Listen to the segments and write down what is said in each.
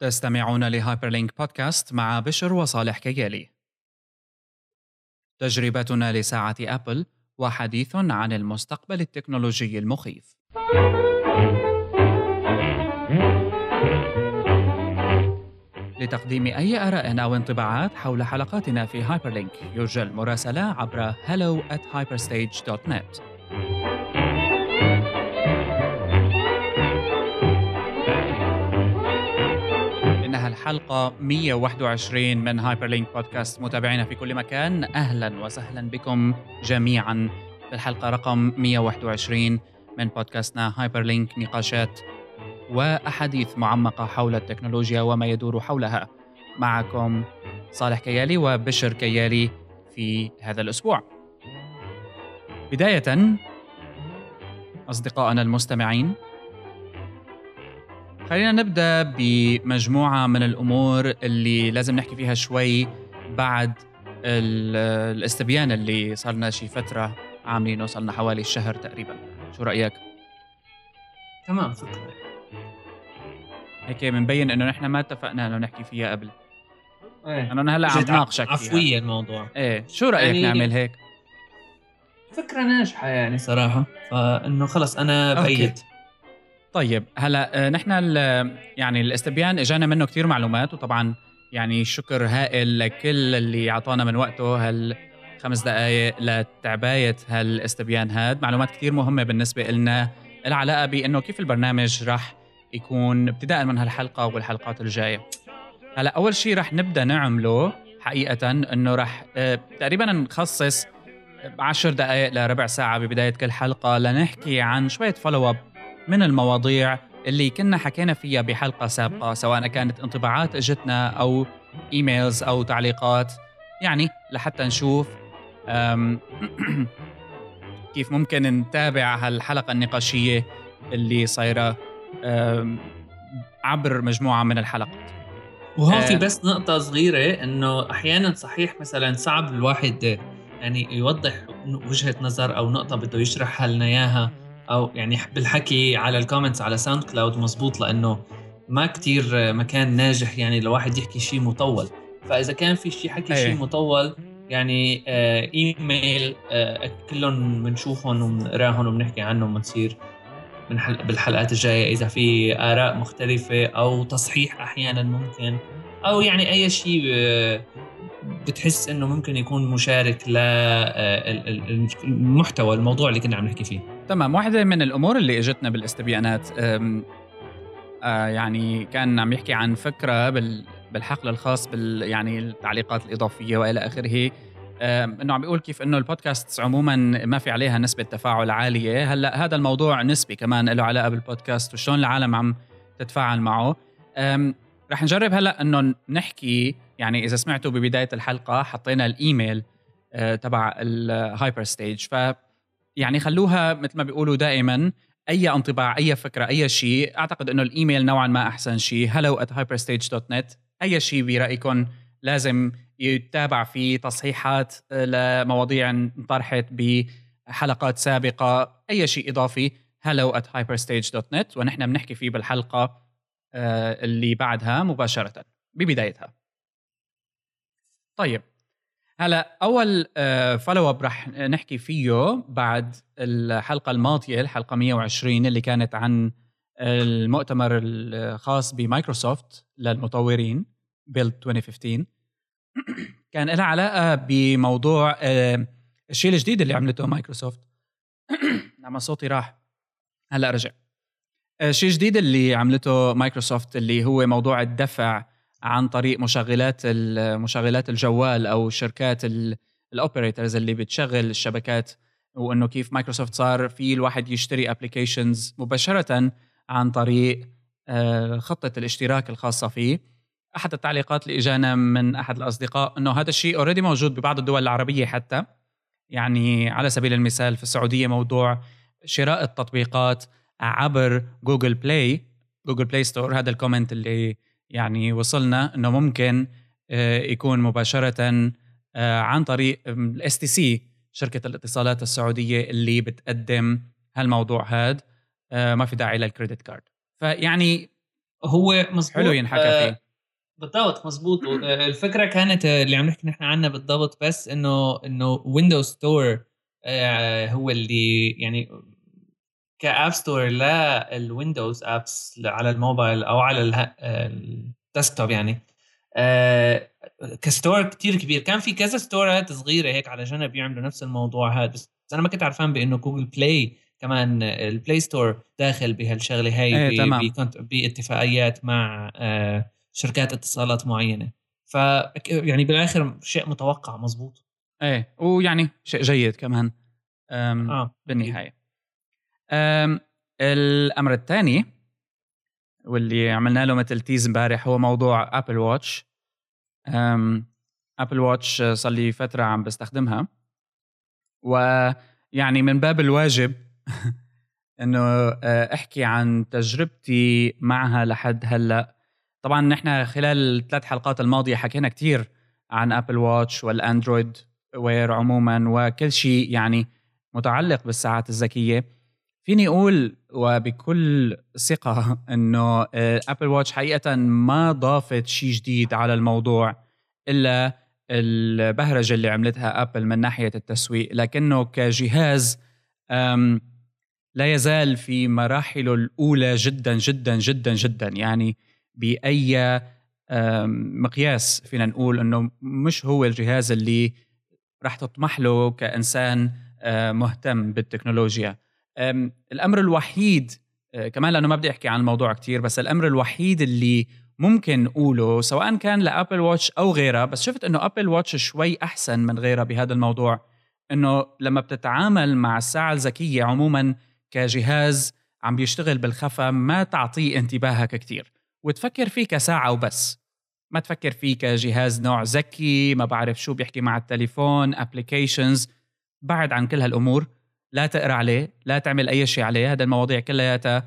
تستمعون ل Hyper Link Podcast مع بشر وصالح كيالي. تجربتنا لساعة أبل وحديث عن المستقبل التكنولوجي المخيف. لتقديم أي آراء أو انطباعات حول حلقاتنا في Hyper Link يرجى المراسلة عبر hello at hyperstage.net. الحلقة 121 من Hyper Link Podcast. متابعينا في كل مكان أهلا وسهلا بكم جميعا في الحلقة رقم 121 من بودكاستنا Hyper Link نقاشات وأحاديث معمقة حول التكنولوجيا وما يدور حولها. معكم صالح كيالي وبشر كيالي في هذا الأسبوع. بداية أصدقائنا المستمعين خلينا نبدأ بمجموعة من الأمور اللي لازم نحكي فيها شوي بعد الاستبيان اللي صار لنا شي فترة عاملينه صار لنا حوالي شهر تقريبا. شو رأيك؟ تمام فكره هيك بنبين إنه نحن ما اتفقنا إنه نحكي فيها قبل. إيه. أنا هلأ عم ناقشك عفوية الموضوع. إيه. شو رأيك يعني- نعمل هيك؟ فكرة ناجحة يعني صراحة. فإنه خلص أنا أوكي. طيب هلا آه، نحن يعني الاستبيان إجانا منه كثير معلومات وطبعا يعني شكر هائل لكل اللي أعطانا من وقته هالخمس دقائق لتعباية هالاستبيان هاد. معلومات كثير مهمة بالنسبة لنا العلاقة بإنه كيف البرنامج راح يكون ابتداء من هالحلقة والحلقات الجاية. هلا أول شيء راح نبدأ نعمله حقيقه إنه راح آه، تقريبا نخصص عشر دقائق لربع ساعة ببداية كل حلقة لنحكي عن شوية follow up من المواضيع اللي كنا حكينا فيها بحلقة سابقة سواء كانت انطباعات اجتنا أو emails أو تعليقات. يعني لحتى نشوف كيف ممكن نتابع هالحلقة النقاشية اللي صايرة عبر مجموعة من الحلقات. وهون آه. في بس نقطة صغيرة إنه أحيانا صحيح مثلا صعب الواحد يعني يوضح وجهة نظر أو نقطة بده يشرحها لنا إياها. أو يعني بالحكي على ال comments على SoundCloud مزبوط لأنه ما كتير مكان ناجح يعني لواحد يحكي شيء مطول فإذا كان في شيء حكي إيه. شيء مطول يعني آه إيميل آه كلهم بنشوفهم وبنقراهم وبنحكي عنهم ونصير من حل... بالحلقات الجاية إذا في آراء مختلفة أو تصحيح أحيانا ممكن أو يعني أي شيء آه، بتحس إنه ممكن يكون مشارك للمحتوى الموضوع اللي كنا عم نحكي فيه تمام. واحدة من الأمور اللي إجتنا بالاستبيانات آه يعني كان عم يحكي عن فكرة بال بالحقل الخاص بال يعني التعليقات الإضافية وإلى آخره. إنه عم بيقول كيف إنه البودكاست عموما ما في عليها نسبة تفاعل عالية. هلأ هذا الموضوع نسبي كمان له علاقة بالبودكاست وشلون العالم عم تتفاعل معه. رح نجرب هلأ إنه نحكي يعني إذا سمعتوا ببداية الحلقة حطينا الإيميل آه، تبع ال Hyper Stage ف يعني خلوها مثل ما بيقولوا دائما أي انطباع أي فكرة أي شيء. أعتقد إنه الإيميل نوعا ما أحسن شيء. hello at hyperstage.net أي شيء برأيكم لازم يتابع فيه تصحيحات آه، لمواضيع انطرحت بحلقات سابقة. أي شيء إضافي hello at hyperstage.net ونحن بنحكي فيه بالحلقة آه، اللي بعدها مباشرة ببدايتها. طيب. هلا أول follow up رح نحكي فيه بعد الحلقة الماضية الحلقة 120 اللي كانت عن المؤتمر الخاص بمايكروسوفت للمطورين Build 2015 كان لها علاقة بموضوع آه، الشيء الجديد اللي عملته مايكروسوفت. لما صوتي راح. هلا رجع. آه، الشيء الجديد اللي عملته مايكروسوفت اللي هو موضوع الدفع عن طريق مشغلات مشغلات الجوال أو شركات ال operators اللي بتشغل الشبكات وإنه كيف مايكروسوفت صار في الواحد يشتري applications مباشرة عن طريق آه، خطة الاشتراك الخاصة فيه. أحد التعليقات اللي إجانا من أحد الأصدقاء إنه هذا الشيء already موجود ببعض الدول العربية حتى. يعني على سبيل المثال في السعودية موضوع شراء التطبيقات عبر Google Play Google Play Store هذا ال comment اللي يعني وصلنا إنه ممكن آه، يكون مباشرة آه، عن طريق ال STC شركة الاتصالات السعودية اللي بتقدم هالموضوع هذا ما في داعي لل credit card فيعني هو مزبوط حلو ينحكى فيه. آه بالضبط مزبوط آه، الفكرة كانت آه، اللي عم نحكي نحن عنها بالضبط بس إنه إنه Windows Store هو اللي يعني ك app store لل Windows apps على الموبايل أو على ال desktop يعني. آه، ك store كتير كبير. كان في كذا ستورات صغيرة هيك على جنب يعملوا نفس الموضوع هذا. بس أنا ما كنت عارفان بأنه Google Play كمان ال Play Store داخل بهالشغلة هي إيه تمام. باتفاقيات مع آه، شركات اتصالات معينة. ف يعني بالآخر شيء متوقع مزبوط. إيه ويعني شيء جيد كمان. آه. بالنهاية. الأمر الثاني واللي عملنا له مثل tease امبارح هو موضوع Apple Watch Apple Watch صار لي فترة عم بستخدمها. ويعني من باب الواجب إنه آه، أحكي عن تجربتي معها لحد هلأ. طبعا نحن خلال الثلاث حلقات الماضية حكينا كثير عن Apple Watch وال Android Wear عموما وكل شيء يعني متعلق بالساعات الذكية. فيني أقول وبكل ثقة إنه Apple Watch حقيقة ما ضافت شيء جديد على الموضوع إلا البهرجة اللي عملتها Apple من ناحية التسويق لكنه كجهاز لا يزال في مراحله الأولى جدا جدا جدا جدا. يعني بأي مقياس فينا نقول إنه مش هو الجهاز اللي رح تطمح له كإنسان آه، مهتم بالتكنولوجيا. الأمر الوحيد آه، كمان لأنه ما بدي أحكي عن الموضوع كتير بس الأمر الوحيد اللي ممكن نقوله سواء كان ل Apple Watch أو غيرها بس شفت إنه Apple Watch شوي أحسن من غيرها بهذا الموضوع إنه لما بتتعامل مع الساعة الذكية عموما كجهاز عم بيشتغل بالخفا ما تعطيه انتباهك كتير وتفكر فيه كساعة وبس. ما تفكر فيه كجهاز نوع ذكي ما بعرف شو بيحكي مع التليفون ابلكيشنز بعد عن كل هالأمور. لا تقرأ عليه لا تعمل أي شيء عليه هذا المواضيع كلياتها.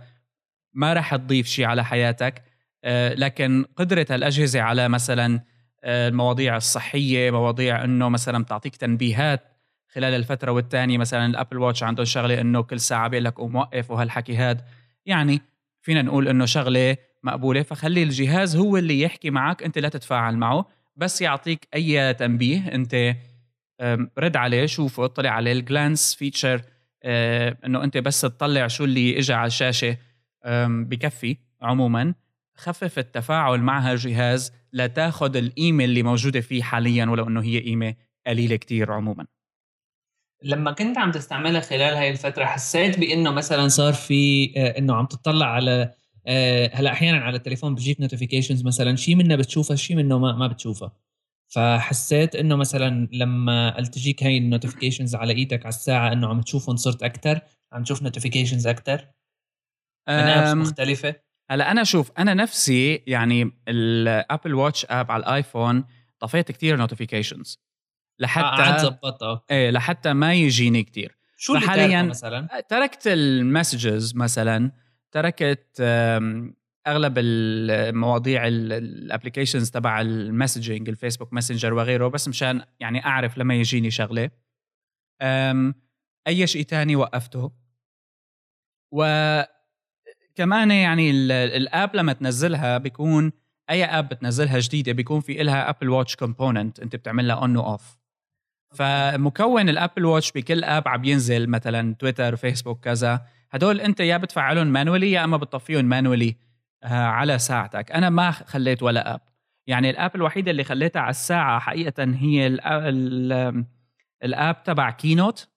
ما راح تضيف شيء على حياتك. آه، لكن قدرة هالأجهزة على مثلا آه، المواضيع الصحية مواضيع أنه مثلا بتعطيك تنبيهات خلال الفترة والتانية مثلا ال Apple Watch عنده شغلة أنه كل ساعة بيقول لك قوم وقف وهالحكي هاد. يعني فينا نقول أنه شغلة مقبولة. فخلي الجهاز هو اللي يحكي معك أنت لا تتفاعل معه بس يعطيك أي تنبيه. أنت رد عليه شوفه اطلع عليه. ال glance feature إنه أنت بس تطلع شو اللي اجى على الشاشة بكفي عموما. خفف التفاعل مع هالجهاز لتاخذ القيمه اللي موجودة فيه حاليا ولو إنه هي قيمه قليلة كتير عموما. لما كنت عم تستعملها خلال هاي الفترة حسيت بإنه مثلا صار في آه، إنه عم تطلع على آه، هلأ أحيانا على التليفون بجيك notifications مثلا شيء منها بتشوفها شيء منه ما بتشوفها. فحسيت إنه مثلا لما إلتجيك هاي ال notifications على إيدك على الساعة إنه عم تشوفهم صرت أكثر عم تشوف notifications أكثر مختلفة؟ هلأ أنا شوف أنا نفسي يعني ال Apple Watch app على الآيفون طفيت كثير notifications لحتى آه ظبطها إيه لحتى ما يجيني كثير شو اللي حاليا مثلا؟ تركت ال messages مثلا تركت أغلب المواضيع ال applications تبع ال messaging الفيسبوك Messenger وغيره بس مشان يعني أعرف لما يجيني شغلة. أي شيء تاني وقفته؟ وكمان يعني ال app لما تنزلها بيكون أي app بتنزلها جديدة بيكون في إلها Apple Watch component أنت بتعملها on و off فمكون ال Apple Watch بكل app عم ينزل مثلا تويتر فيسبوك كذا. هدول أنت يا بتفعلهم manually يا أما بتطفيهم manually على ساعتك. أنا ما خليت ولا app. يعني ال app الوحيده اللي خليتها على الساعة حقيقة هي ال app تبع Keynote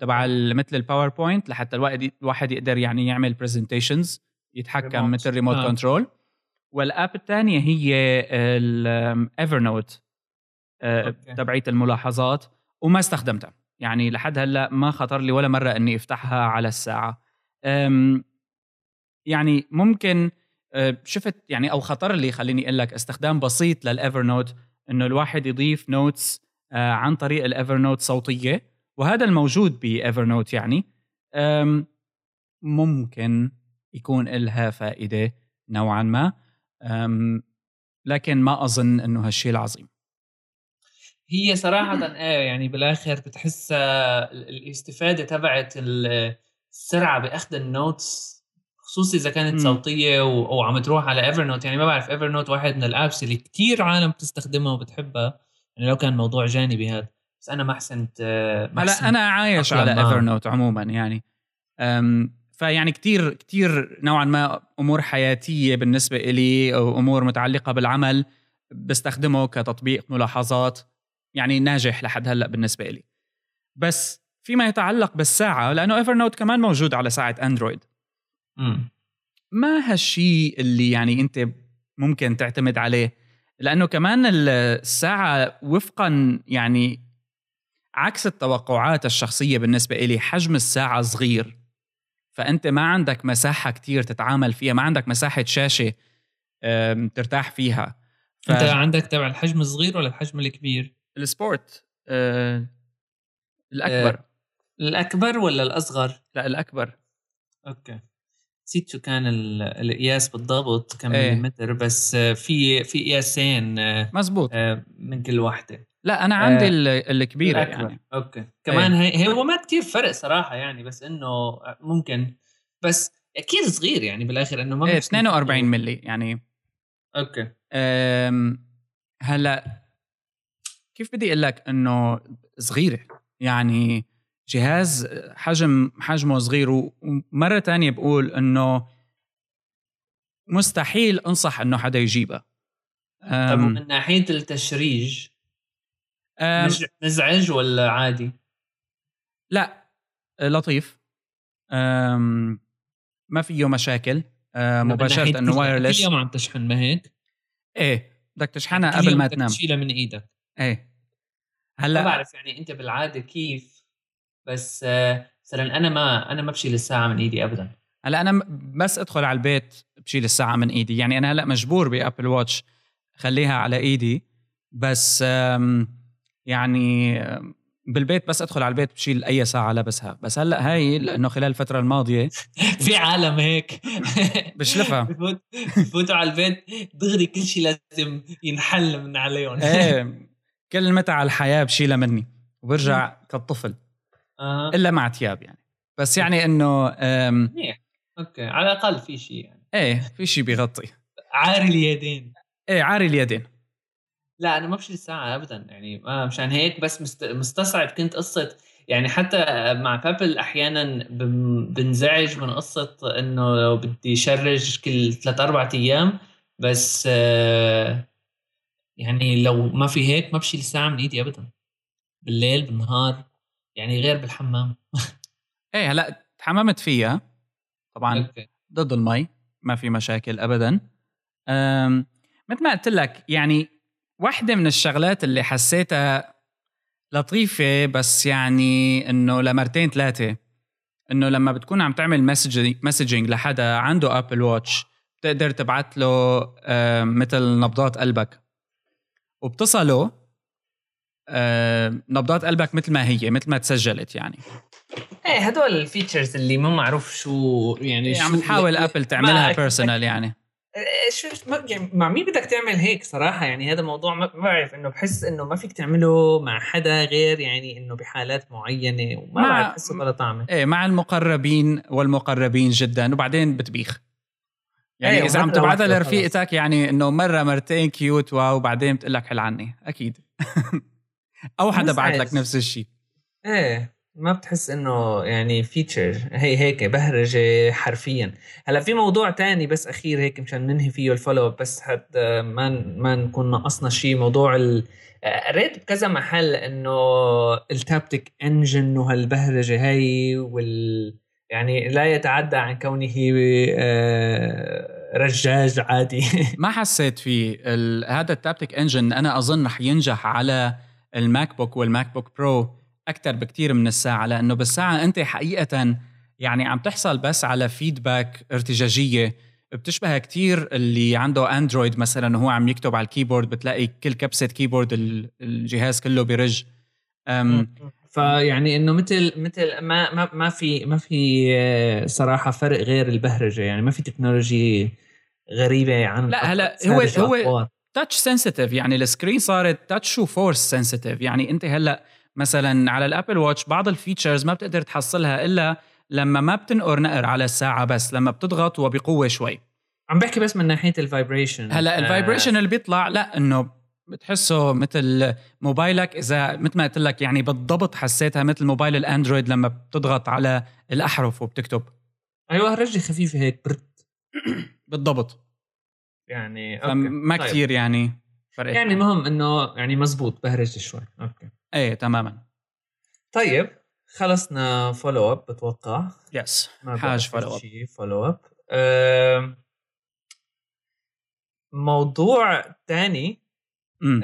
تبع مثل ال PowerPoint لحتى الواحد يقدر يعني يعمل presentations يتحكم مثل ريموت آه. control وال app الثانية هي ال Evernote آه، تبعية الملاحظات وما استخدمتها. يعني لحد هلأ ما خطر لي ولا مرة إني أفتحها على الساعة. يعني ممكن آه، شفت يعني أو خطر لي خليني أقول لك استخدام بسيط لل Evernote إنه الواحد يضيف notes آه، عن طريق ال Evernote صوتية وهذا الموجود ب Evernote يعني ممكن يكون لها فائدة نوعا ما. لكن ما أظن إنه هالشيء العظيم. هي صراحة إيه يعني بالآخر بتحس الاستفادة تبعت السرعة بأخذ ال notes خصوصي إذا كانت م. صوتية أو عم تروح على Evernote يعني ما بعرف Evernote واحد من ال apps اللي كتير عالم بتستخدمها وبتحبها. يعني لو كان موضوع جانبي هذا. بس أنا ما حسنت هلا أنا عايش على Evernote عموما يعني. فيعني كتير كتير نوعا ما أمور حياتية بالنسبة لي أو أمور متعلقة بالعمل بستخدمه كتطبيق ملاحظات يعني ناجح لحد هلأ بالنسبة لي بس فيما يتعلق بالساعة لأنه Evernote كمان موجود على ساعة Android ما هالشيء اللي يعني أنت ممكن تعتمد عليه؟ لأنه كمان الساعة وفقا يعني عكس التوقعات الشخصية بالنسبة لي حجم الساعة صغير. فأنت ما عندك مساحة كتير تتعامل فيها ما عندك مساحة شاشة ترتاح فيها. ف... أنت عندك تبع الحجم الصغير ولا الحجم الكبير؟ ال Sport أه... الأكبر. أه... الأكبر ولا الأصغر؟ لا الأكبر. okay. نسيت شو كان القياس بالضبط كم إيه. متذكر بس في في قياسين آه، مزبوط. آه، من كل وحده لا أنا عندي آه الكبيرة يعني. okay. كمان إيه. هي هو ما كثير فرق صراحة يعني بس إنه ممكن. بس أكيد صغير يعني بالآخر إنه ما إيه 42 ملي يعني. okay. هلأ كيف بدي أقول لك إنه صغيرة يعني؟ جهاز حجم حجمه صغير ومرة تانية بقول إنه مستحيل أنصح إنه حدا يجيبها طب من ناحية التشريج مزعج ولا عادي؟ لا لطيف. ما فيه مشاكل. مباشرة إنه wireless كل يوم عم تشحن ما هيك؟ إيه بدك تشحنها قبل ما تنام. تشيلها من إيدك. إيه. هلأ ما بعرف يعني أنت بالعادة كيف بس مثلا أنا ما أنا ما بشيل الساعة من إيدي ابدا. هلأ أنا بس أدخل على البيت بشيل الساعة من إيدي. يعني أنا هلأ مجبور بأبل واتش خليها على إيدي بس يعني بالبيت بس أدخل على البيت بشيل أي ساعة لابسها. بس هلأ هاي لأنه خلال الفترة الماضية في عالم هيك. بشلفها. بفوتوا على البيت دغري كل شيء لازم ينحل من عليهم. إيه كل متع الحياة بشيلها مني وبرجع كالطفل. أه. إلا مع تياب يعني. بس يعني إنه أوكي. على الأقل في شيء يعني. إيه في شيء بيغطي. عاري اليدين. إيه عاري اليدين. لا أنا ما بشيل الساعة ابدا يعني. ما مشان هيك بس مست... مستصعب. كنت قصة يعني حتى مع بابل أحيانا بنزعج من قصة إنه بدي شرج كل ثلاث أربع أيام. بس آه، يعني لو ما في هيك ما بشيل الساعة من إيدي ابدا. بالليل بالنهار. يعني غير بالحمام. إيه هلأ تحممت فيها طبعا okay. ضد المي ما في مشاكل ابدا. مثل ما قلت لك يعني واحدة من الشغلات اللي حسيتها لطيفة بس يعني إنه لمرتين ثلاثة إنه لما بتكون عم تعمل messaging لحدا عنده Apple Watch بتقدر تبعت له مثل نبضات قلبك. وبتصله نبضات قلبك مثل ما هي مثل ما تسجلت يعني. إيه هدول ال features اللي ما معروف شو يعني إيه، عم تحاول Apple تعملها personal يعني. إيه، شو يعني مع مين بدك تعمل هيك صراحة؟ يعني هذا موضوع ما بعرف إنه بحس إنه ما فيك تعمله مع حدا غير يعني إنه بحالات معينة وما بعرف بحسه بلا طعمة. إيه مع المقربين والمقربين جدا وبعدين بتبيخ. يعني أيه إذا عم تبعتها لرفيقتك يعني إنه مرة مرتين cute wow وبعدين بتقول لك حل عني. أكيد. أو حدا بعت لك نفس الشيء إيه ما بتحس إنه يعني feature هي هيك بهرجة حرفيا. هلأ في موضوع تاني بس أخير هيك مشان ننهي فيه ال follow up بس حتى ما ما نكون نقصنا شيء موضوع ال... قريت بكذا محل إنه ال taptic engine وهالبهرجة هي وال يعني لا يتعدى عن كونه آه، رجاج عادي. ما حسيت فيه. هذا ال taptic engine أنا أظن رح ينجح على ال MacBook وال MacBook Pro أكثر بكثير من الساعة لأنه بالساعة أنت حقيقة يعني عم تحصل بس على feedback ارتجاجية. بتشبه كتير اللي عنده Android مثلا وهو عم يكتب على ال keyboard بتلاقي كل كبسة keyboard الجهاز كله بيرج. فيعني إنه مثل مثل ما ما ما في ما في آه، صراحة فرق غير البهرجة يعني ما في technology غريبة عن لا هلا هو هو touch sensitive يعني ال screen صارت touch و force sensitive يعني أنت هلأ مثلا على ال Apple Watch بعض ال features ما بتقدر تحصلها إلا لما ما بتنقر نقر على الساعة بس لما بتضغط وبقوة شوي. عم بحكي بس من ناحية ال vibration هلأ ال vibration اللي بيطلع لأ إنه بتحسه مثل موبايلك إذا مثل ما قلت لك يعني بالضبط حسيتها مثل موبايل ال Android لما بتضغط على الأحرف وبتكتب. أيوه رجة خفيفة هيك برد. بالضبط. يعني okay. ما طيب. كثير يعني فرق يعني المهم إنه يعني مزبوط بهرج شوي. okay. إيه تماما. طيب خلصنا follow up بتوقع. yes حاج follow up follow up موضوع ثاني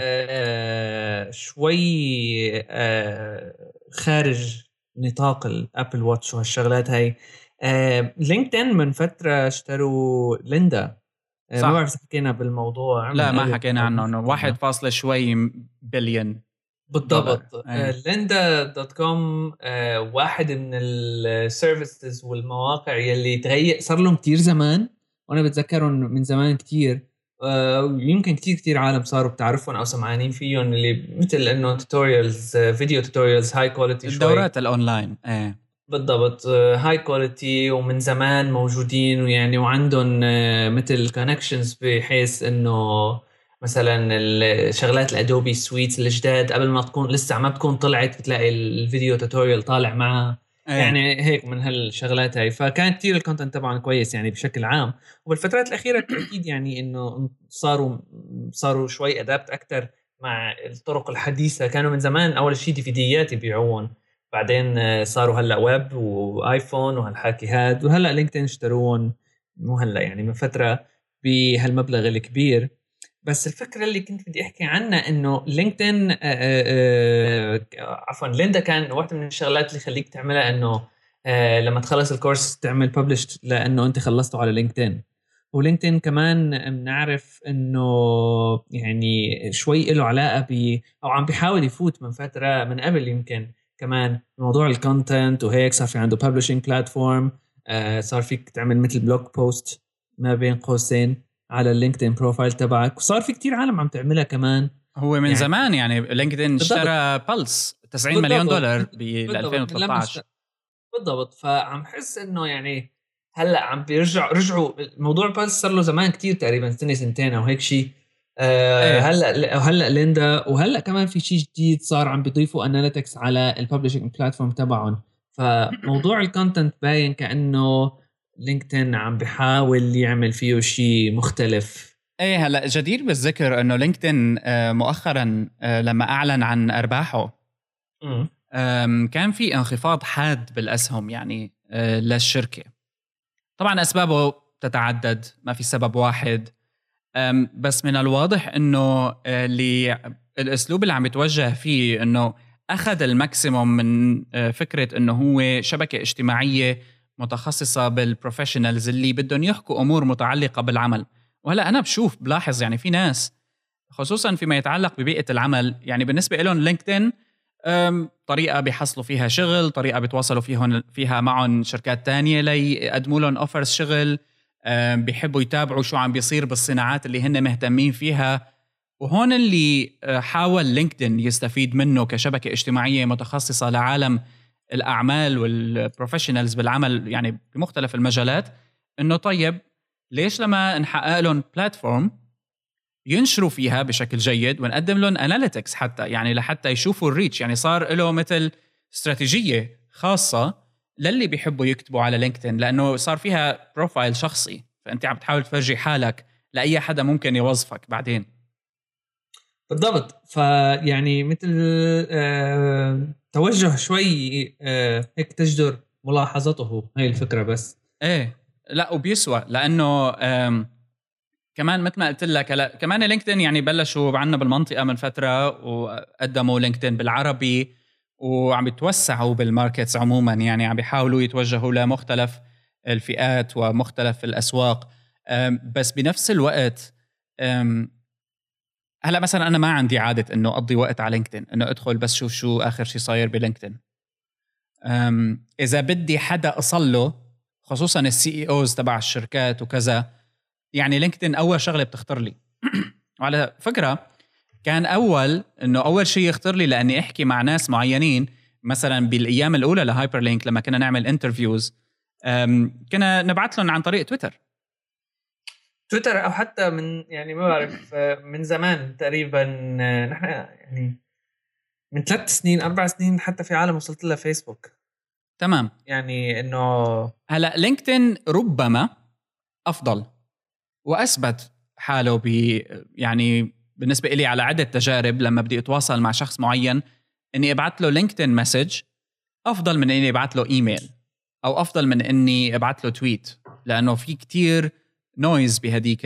آه شوي آه خارج نطاق ال Apple Watch وهالشغلات هاي. آه LinkedIn من فترة اشتروا Lynda. آه ما بعرف حكينا بالموضوع لا ما حكينا عنه إنه واحد فاصلة شوي بليون. بالضبط. Lynda dot com واحد من ال services والمواقع يلي تغير صار لهم كثير زمان. وأنا بتذكرهم من زمان كثير آه، يمكن كثير كثير عالم صاروا بتعرفهم أو سمعانين فيهم اللي مثل إنه tutorials video tutorials high quality الدورات الاونلاين إيه. بالضبط. high quality ومن زمان موجودين ويعني وعندهم آه، مثل connections بحيث إنه مثلا الشغلات ال Adobe Suite الجداد قبل ما تكون لسه ما تكون طلعت بتلاقي ال video tutorial طالع معها. أيه. يعني هيك من هالشغلات هاي. فكان كثير ال content طبعا كويس يعني بشكل عام. وبالفترات الأخيرة أكيد يعني إنه صاروا صاروا شوي adapt أكثر مع الطرق الحديثة. كانوا من زمان أول شيء DVD يات يبيعوهم بعدين صاروا هلأ web و iPhone وهالحكي هاد وهلأ LinkedIn اشتروهم مو هلأ يعني من فترة بهالمبلغ الكبير. بس الفكرة اللي كنت بدي أحكي عنها إنه LinkedIn آه، آه، آه، عفوا Lynda كان واحدة من الشغلات اللي يخليك تعملها إنه لما تخلص ال course تعمل publish لأنه أنت خلصته على LinkedIn. و LinkedIn كمان بنعرف إنه يعني شوي له علاقة ب أو عم بيحاول يفوت من فترة من قبل يمكن كمان موضوع ال content وهيك صار في عنده publishing platform صار فيك تعمل مثل blog post ما بين قوسين على ال LinkedIn profile تبعك. وصار في كتير عالم عم تعملها كمان. هو من يعني زمان يعني LinkedIn اشترى Pulse 90 بالضبط. مليون دولار ب 2013 بالضبط. فعم حس إنه يعني هلأ عم بيرجع رجعوا موضوع Pulse صار له زمان كتير تقريبا سنة سنتين أو هيك شيء آه إيه. هلأ هلأ Lynda وهلأ كمان في شيء جديد صار عم بيضيفوا analytics على ال publishing platform تبعهم. فموضوع ال content باين كأنه LinkedIn عم بحاول يعمل فيه شيء مختلف. إيه هلأ جدير بالذكر إنه LinkedIn آه، مؤخرا آه، لما أعلن عن أرباحه كان في انخفاض حاد بالأسهم يعني للشركة. طبعا أسبابه تتعدد ما في سبب واحد. بس من الواضح إنه اللي الأسلوب اللي عم يتوجه فيه إنه أخذ ال maximum من فكرة إنه هو شبكة اجتماعية متخصصة بال professionals اللي بدهم يحكوا أمور متعلقة بالعمل. وهلا أنا بشوف بلاحظ يعني في ناس خصوصا فيما يتعلق ببيئة العمل يعني بالنسبة لهم LinkedIn طريقة بيحصلوا فيها شغل طريقة بيتواصلوا فيهم فيها معهم شركات تانية ليقدموا لهم offers شغل. بيحبوا يتابعوا شو عم بيصير بالصناعات اللي هن مهتمين فيها. وهون اللي أه، حاول LinkedIn يستفيد منه كشبكة اجتماعية متخصصة لعالم الأعمال وال professionals بالعمل يعني بمختلف المجالات إنه طيب ليش لما نحقق لهم platform ينشروا فيها بشكل جيد ونقدم لهم analytics حتى يعني لحتى يشوفوا ال reach يعني صار له مثل استراتيجية خاصة للي بيحبوا يكتبوا على LinkedIn لأنه صار فيها profile شخصي. فأنت عم تحاول تفرجي حالك لأي حدا ممكن يوظفك بعدين. بالضبط. فيعني مثل آه توجه شوي آه هيك تجدر ملاحظته. هي الفكرة بس. إيه. لا وبيسوى. لأنه كمان مثل ما قلت لك هلا كمان LinkedIn يعني بلشوا عنا بالمنطقة من فترة وقدموا LinkedIn بالعربي. وعم يتوسعوا بال markets عموما. يعني عم بيحاولوا يتوجهوا لمختلف الفئات ومختلف الأسواق. بس بنفس الوقت هلأ مثلا أنا ما عندي عادة إنه أقضي وقت على لينكدين إنه أدخل بس شوف شو آخر شيء صاير بلينكدين. إذا بدي حدا اصل له خصوصا ال CEOs تبع الشركات وكذا يعني لينكدين أول شغلة بتخطر لي. وعلى فكرة كان أول إنه أول شيء يخطر لي لأني أحكي مع ناس معينين مثلا بالأيام الأولى لهايبرلينك لما كنا نعمل interviews كنا نبعث لهم عن طريق تويتر. تويتر أو حتى من يعني ما بعرف من زمان تقريبا نحن يعني من ثلاث سنين أربع سنين حتى في عالم وصلت لها فيسبوك تمام. يعني إنه هلأ لينكدين ربما أفضل وأثبت حاله ب يعني بالنسبة لي على عدة تجارب لما بدي أتواصل مع شخص معين إني أبعث له لينكدين message أفضل من إني أبعث له إيميل أو أفضل من إني أبعث له tweet لأنه في كتير noise بهديك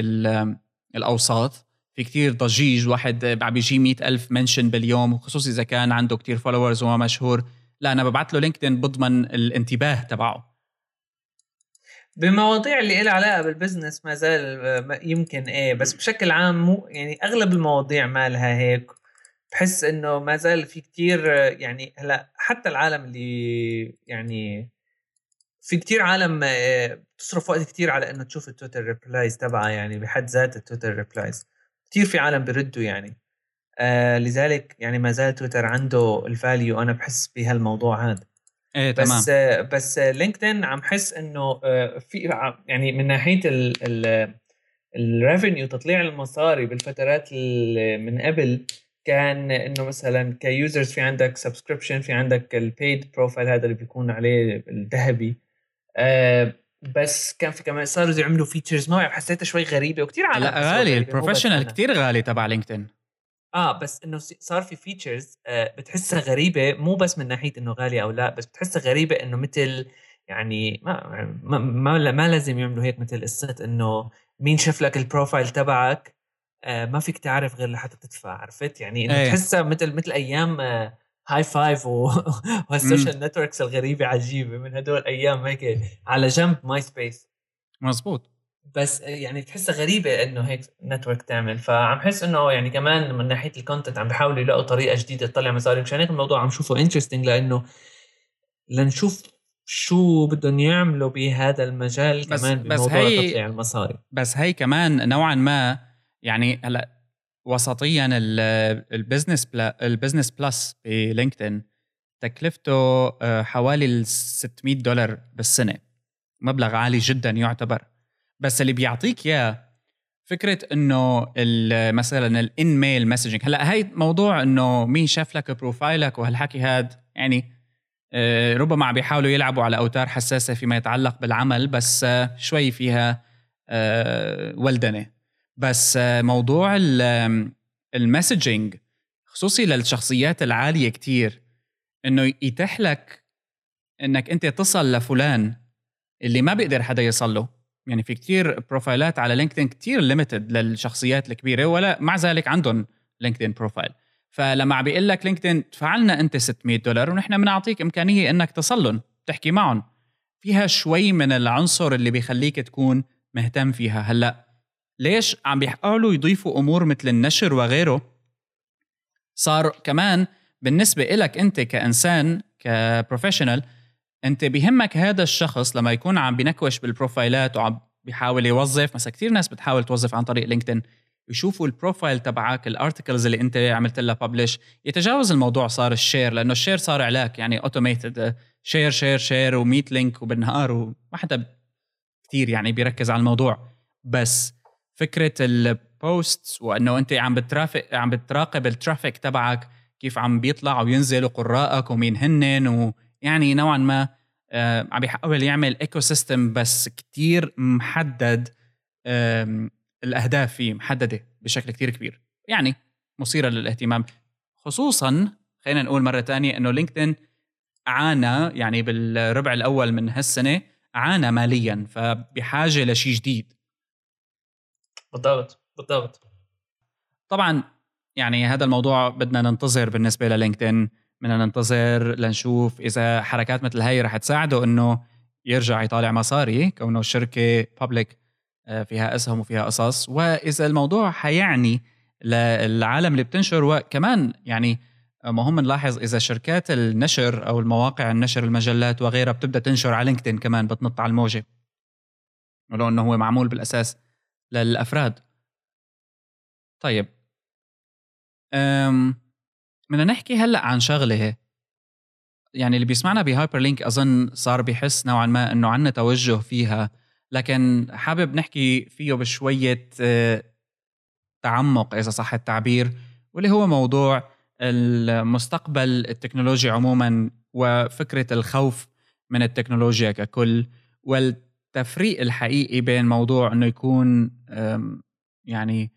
الأوساط في كتير ضجيج واحد عم بيجي مئة ألف mention باليوم خصوصي إذا كان عنده كتير followers وما مشهور لا أنا ببعث له لينكدين بضمن الانتباه تبعه. بمواضيع اللي لها علاقة بال business ما زال يمكن إيه بس بشكل عام مو يعني أغلب المواضيع ما لها هيك. بحس إنه ما زال في كتير يعني هلأ حتى العالم اللي يعني في كتير عالم آه، بتصرف وقت كتير على إنه تشوف ال Twitter replies تبعها يعني بحد ذات ال Twitter replies كتير في عالم بردوا يعني. آه لذلك يعني ما زال تويتر عنده ال value أنا بحس بهالموضوع هذا. إيه بس تمام. آه بس لينكدين عم حس إنه آه في يعني من ناحية ال ال revenue تطليع المصاري بالفترات من قبل كان إنه مثلا ك users في عندك subscription في عندك ال paid profile هذا اللي بيكون عليه الذهبي. آه بس كان في كمان صاروا يعملوا features ما حسيتها شوي غريبة وكثير عالم لا غالي ال professional كثير غالي تبع لينكدين. آه بس إنه صار في features آه بتحسها غريبة مو بس من ناحية إنه غالية أو لا بس بتحسها غريبة إنه مثل يعني ما ما, ما, ما لازم يعملوا هيك مثل قصة إنه مين شاف لك ال profile تبعك آه ما فيك تعرف غير لحتى تدفع عرفت؟ يعني إنه إيه. تحسها مثل مثل أيام آه هاي فايف وال social networks الغريبة عجيبة من هدول الأيام هيك على جنب ماي سبيس مزبوط بس يعني بتحسها غريبة إنه هيك network تعمل. فعم حس إنه يعني كمان من ناحية ال content عم بيحاولوا يلاقوا طريقة جديدة تطلع مصاري. مشان هيك الموضوع عم شوفه interesting لإنه لنشوف شو بدهم يعملوا بهذا المجال بس كمان بس بموضوع هي تطليع المصاري. بس هي كمان نوعا ما يعني هلأ وسطيا ال business ال Business Plus بلينكدين تكلفته آه، حوالي ال 600 دولار بالسنة. مبلغ عالي جدا يعتبر. بس اللي بيعطيك إياه فكرة إنه مثلا ال InMail messaging هلأ هي موضوع إنه مين شاف لك profile ك وهالحكي هاد يعني آه، ربما عم بيحاولوا يلعبوا على أوتار حساسة فيما يتعلق بالعمل بس آه، شوي فيها ولدنة. بس موضوع ال messaging خصوصي للشخصيات العالية كتير إنه يتيح لك إنك أنت تصل لفلان اللي ما بيقدر حدا يصل له يعني في كتير profile ات على لينكدين كتير limited للشخصيات الكبيرة ولا مع ذلك عندهم لينكدين profile فلما عم بيقول لك لينكدين ادفع لنا أنت 600 دولار ونحن بنعطيك إمكانية إنك تصل لهم تحكي معهم. فيها شوي من العنصر اللي بيخليك تكون مهتم فيها. هلأ ليش عم بيحاولوا يضيفوا أمور مثل النشر وغيره؟ صار كمان بالنسبة إلك أنت كإنسان ك professional أنت بهمك هذا الشخص لما يكون عم بنكوش بال profile ات وعم بيحاول يوظف مثلا كثير ناس بتحاول توظف عن طريق لينكدين يشوفوا ال profile تبعك ال articles اللي أنت عملت لها ببلش يتجاوز الموضوع صار ال share لأنه ال share صار علاك يعني automated share share share و100 link وبالنهار وما حدا كثير يعني بيركز على الموضوع. بس فكرة ال post وأنه أنت عم بترافق عم بتراقب ال traffic تبعك كيف عم بيطلع وينزل وقرائك ومين هنن ويعني نوعا ما آه عم بيحاول يعمل ecosystem بس كتير محدد الأهداف فيه محددة بشكل كتير كبير. يعني مثيرة للاهتمام. خصوصا خلينا نقول مرة ثانية إنه لينكدين عانى يعني بالربع الأول من هالسنة عانى ماليا فبحاجة لشيء جديد. بالضبط بالضبط. طبعا يعني هذا الموضوع بدنا ننتظر بالنسبة للينكدين. بدنا ننتظر لنشوف إذا حركات مثل هاي رح تساعده إنه يرجع يطالع مصاري كونه الشركة بابليك آه، فيها اسهم وفيها قصص. وإذا الموضوع حيعني للعالم اللي بتنشر وكمان يعني مهم نلاحظ إذا شركات النشر أو المواقع النشر المجلات وغيرها بتبدأ تنشر على لينكدين كمان بتنط على الموجة. ولو إنه هو معمول بالأساس للأفراد. طيب بدنا نحكي هلأ عن شغلة يعني اللي بيسمعنا بهايبرلينك أظن صار بيحس نوعا ما إنه عندنا توجه فيها لكن حابب نحكي فيه بشوية آه، تعمق إذا صح التعبير واللي هو موضوع المستقبل التكنولوجي عموما وفكرة الخوف من التكنولوجيا ككل والتفريق الحقيقي بين موضوع إنه يكون يعني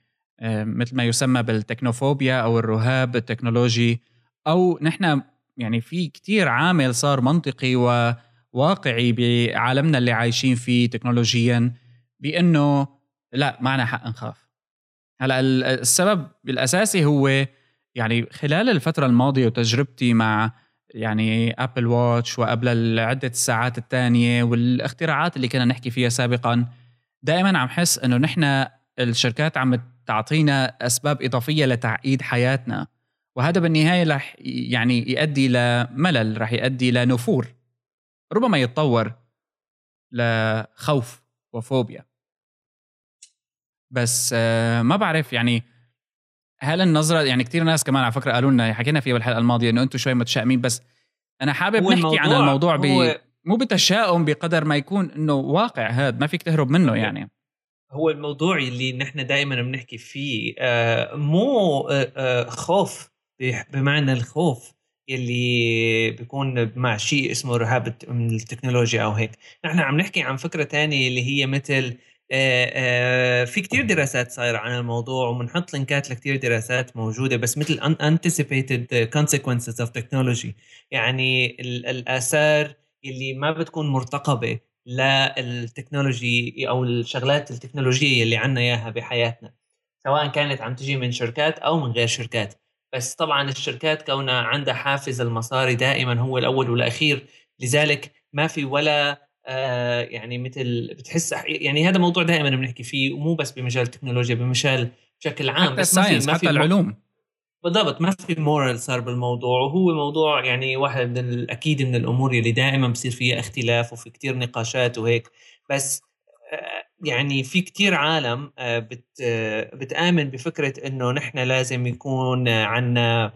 مثل ما يسمى بال technophobia أو الرهاب التكنولوجي أو نحن يعني في كتير عامل صار منطقي وواقعي بعالمنا اللي عايشين فيه تكنولوجيا بأنه لا معنا حق نخاف. هلأ السبب الأساسي هو يعني خلال الفترة الماضية وتجربتي مع يعني ابل واتش وقبل عدة الساعات الثانية والاختراعات اللي كنا نحكي فيها سابقا دائما عم حس إنه نحن الشركات عم تعطينا أسباب إضافية لتعقيد حياتنا. وهذا بالنهاية رح يعني يؤدي لملل رح يؤدي لنفور ربما يتطور لخوف وفوبيا. بس آه، ما بعرف يعني هل النظرة يعني كثير ناس كمان على فكرة قالوا لنا حكينا فيها بالحلقة الماضية إنه أنتم شوي متشائمين بس أنا حابب نحكي عن الموضوع ب مو بتشاؤم بقدر ما يكون إنه واقع هذا ما فيك تهرب منه يعني. هو الموضوع اللي نحن دائما بنحكي فيه آه مو آه آه خوف. بمعنى الخوف اللي بيكون مع شيء اسمه رهاب من التكنولوجيا أو هيك. نحن عم نحكي عن فكرة تانية اللي هي مثل في كتير دراسات صايرة عن الموضوع وبنحط لينكات لكتير دراسات موجودة بس مثل anticipated consequences of technology. يعني الآثار اللي ما بتكون مرتقبة. للتكنولوجي أو الشغلات التكنولوجية اللي عنا إياها بحياتنا سواء كانت عم تجي من شركات أو من غير شركات. بس طبعا الشركات كونها عندها حافز المصاري دائما هو الأول والأخير لذلك ما في ولا آه يعني مثل بتحس يعني هذا موضوع دائما بنحكي فيه ومو بس بمجال التكنولوجيا بمجال بشكل عام حتى بس ال science ما في حتى العلوم. بالضبط ما في moral صار بالموضوع وهو موضوع يعني واحد من الاكيد من الأمور اللي دائما بصير فيها اختلاف وفي كتير نقاشات وهيك بس آه، يعني في كتير عالم آه، بت بتآمن بفكرة إنه نحن لازم يكون عنا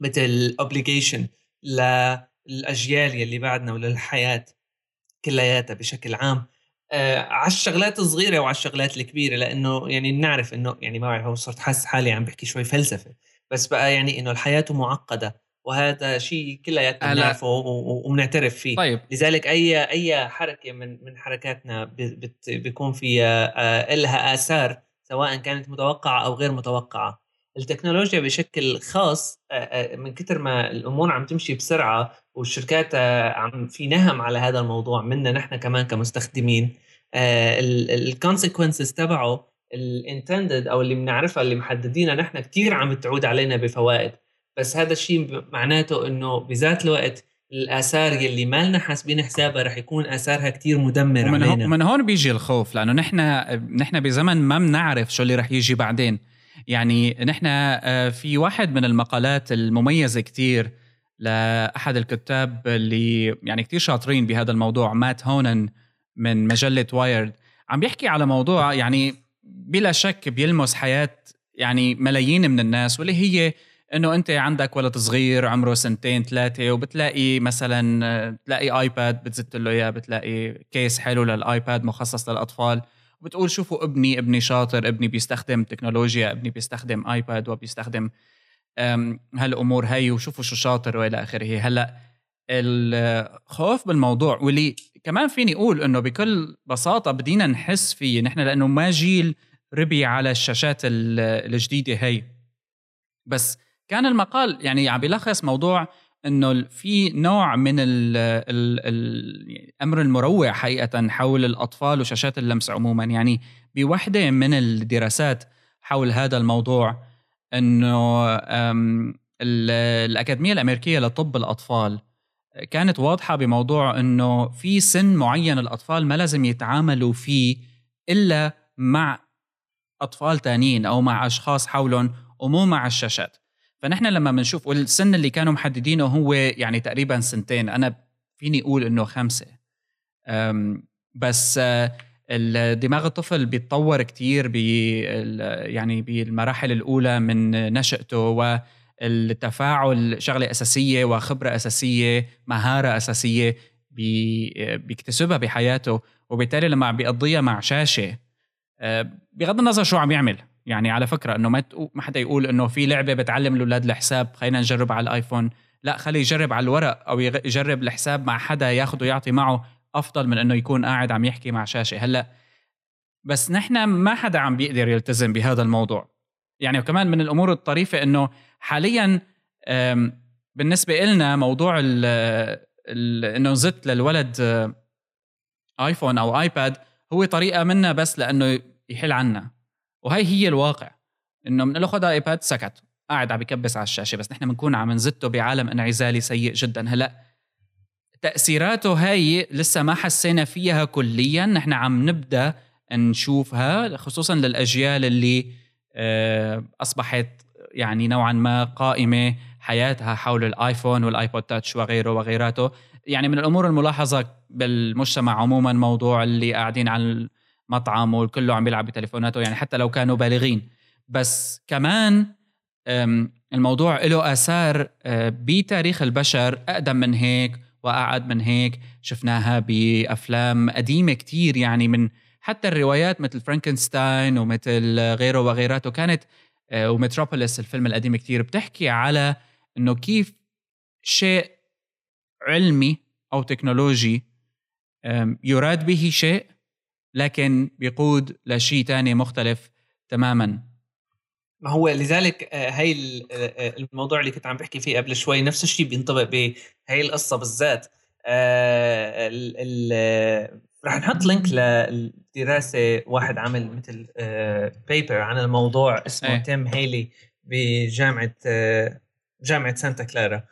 مثل obligation للأجيال يلي بعدنا وللحياة كلياتها بشكل عام آه على الشغلات الصغيرة وعلى الشغلات الكبيرة لأنه يعني بنعرف إنه يعني ما بعرف صرت حاسس حالي عم بحكي شوي فلسفة بس بقى يعني إنه الحياة معقدة وهذا شيء كلياتنا بنعرفه وبنعترف فيه طيب. لذلك أي أي حركة من من حركاتنا بيكون فيها آه لها آثار سواء كانت متوقعة أو غير متوقعة التكنولوجيا بشكل خاص آه، آه، من كثر ما الأمور عم تمشي بسرعة والشركات عم في نهم على هذا الموضوع منا نحن كمان كمستخدمين ال consequences تبعه ال intended أو اللي بنعرفها اللي محددينها نحن كثير عم تعود علينا بفوائد. بس هذا الشيء معناته إنه بذات الوقت الآثار يلي ما لنا حاسبين حسابها رح يكون آثارها كتير مدمر ومن علينا. ومن هون بيجي الخوف لأنه نحن نحن بزمن ما بنعرف شو اللي رح يجي بعدين. يعني نحن آه، في واحد من المقالات المميزة كتير لأحد الكتاب اللي يعني كتير شاطرين بهذا الموضوع مات هونن من مجلة وايرد عم بيحكي على موضوع يعني بلا شك بيلمس حياة يعني ملايين من الناس واللي هي إنه أنت عندك ولد صغير عمره سنتين ثلاثة وبتلاقي مثلا تلاقي iPad بتزت له إياه بتلاقي case حلو لل iPad مخصص للأطفال وبتقول شوفوا ابني ابني شاطر ابني بيستخدم تكنولوجيا ابني بيستخدم iPad وبيستخدم هالأمور هي وشوفوا شو شاطر وإلى آخره. هلأ الخوف بالموضوع واللي كمان فيني أقول إنه بكل بساطة بدينا نحس فيه نحن لأنه ما جيل ربي على الشاشات الجديدة هي. بس كان المقال يعني عم بيلخص موضوع إنه في نوع من ال ال الأمر المروع حقيقة حول الأطفال وشاشات اللمس عموما. يعني بوحدة من الدراسات حول هذا الموضوع إنه الأكاديمية الأمريكية لطب الأطفال كانت واضحة بموضوع إنه في سن معين الأطفال ما لازم يتعاملوا فيه إلا مع أطفال تانيين أو مع أشخاص حولهم ومو مع الشاشات. فنحن لما بنشوف والسن اللي كانوا محددينه هو يعني تقريبا سنتين أنا فيني أقول إنه خمسة. بس دماغ الطفل بيتطور كتير بي يعني بالمراحل الأولى من نشأته التفاعل شغلة أساسية وخبرة أساسية مهارة أساسية بيكتسبها بحياته. وبالتالي لما عم بيقضيها مع شاشة آه، بغض النظر شو عم يعمل. يعني على فكرة إنه ما ما حدا يقول إنه في لعبة بتعلم الاولاد الحساب خلينا نجرب على الآيفون. لا خليه يجرب على الورق أو يجرب الحساب مع حدا ياخذ ويعطي معه أفضل من إنه يكون قاعد عم يحكي مع شاشة. هلأ بس نحن ما حدا عم بيقدر يلتزم بهذا الموضوع. يعني وكمان من الأمور الطريفة إنه حاليا بالنسبة لنا موضوع إنه زدت للولد iPhone أو iPad هو طريقة منا بس لأنه يحل عنا. وهي هي الواقع. إنه من له خذ iPad سكت. قاعد عم بكبس على الشاشة. بس نحن بنكون عم نزته بعالم انعزالي سيء جدا. هلأ تأثيراته هاي لسه ما حسينا فيها كليا. نحن عم نبدأ نشوفها خصوصا للأجيال اللي آه، أصبحت يعني نوعا ما قائمة حياتها حول الآيفون والآيبود تاتش وغيره وغيراته. يعني من الأمور الملاحظة بالمجتمع عموما موضوع اللي قاعدين على المطعم والكله عم بيلعب بتليفوناته يعني حتى لو كانوا بالغين. بس كمان الموضوع له آثار آه، بتاريخ البشر أقدم من هيك وأعد من هيك. شفناها بأفلام قديمة كتير يعني من حتى الروايات مثل فرانكنستاين ومثل غيره وغيراته كانت آه، ومتروبوليس الفيلم القديم كتير بتحكي على إنه كيف شيء علمي أو تكنولوجي يراد به شيء لكن بيقود لشيء تاني مختلف تماما. ما هو لذلك آه، هي آه، الموضوع اللي كنت عم بحكي فيه قبل شوي نفس الشيء بينطبق بهي القصة بالذات. رح نحط link لدراسة واحد عمل مثل paper عن الموضوع اسمه إيه. تيم هيلي بجامعة جامعة سانتا كلارا.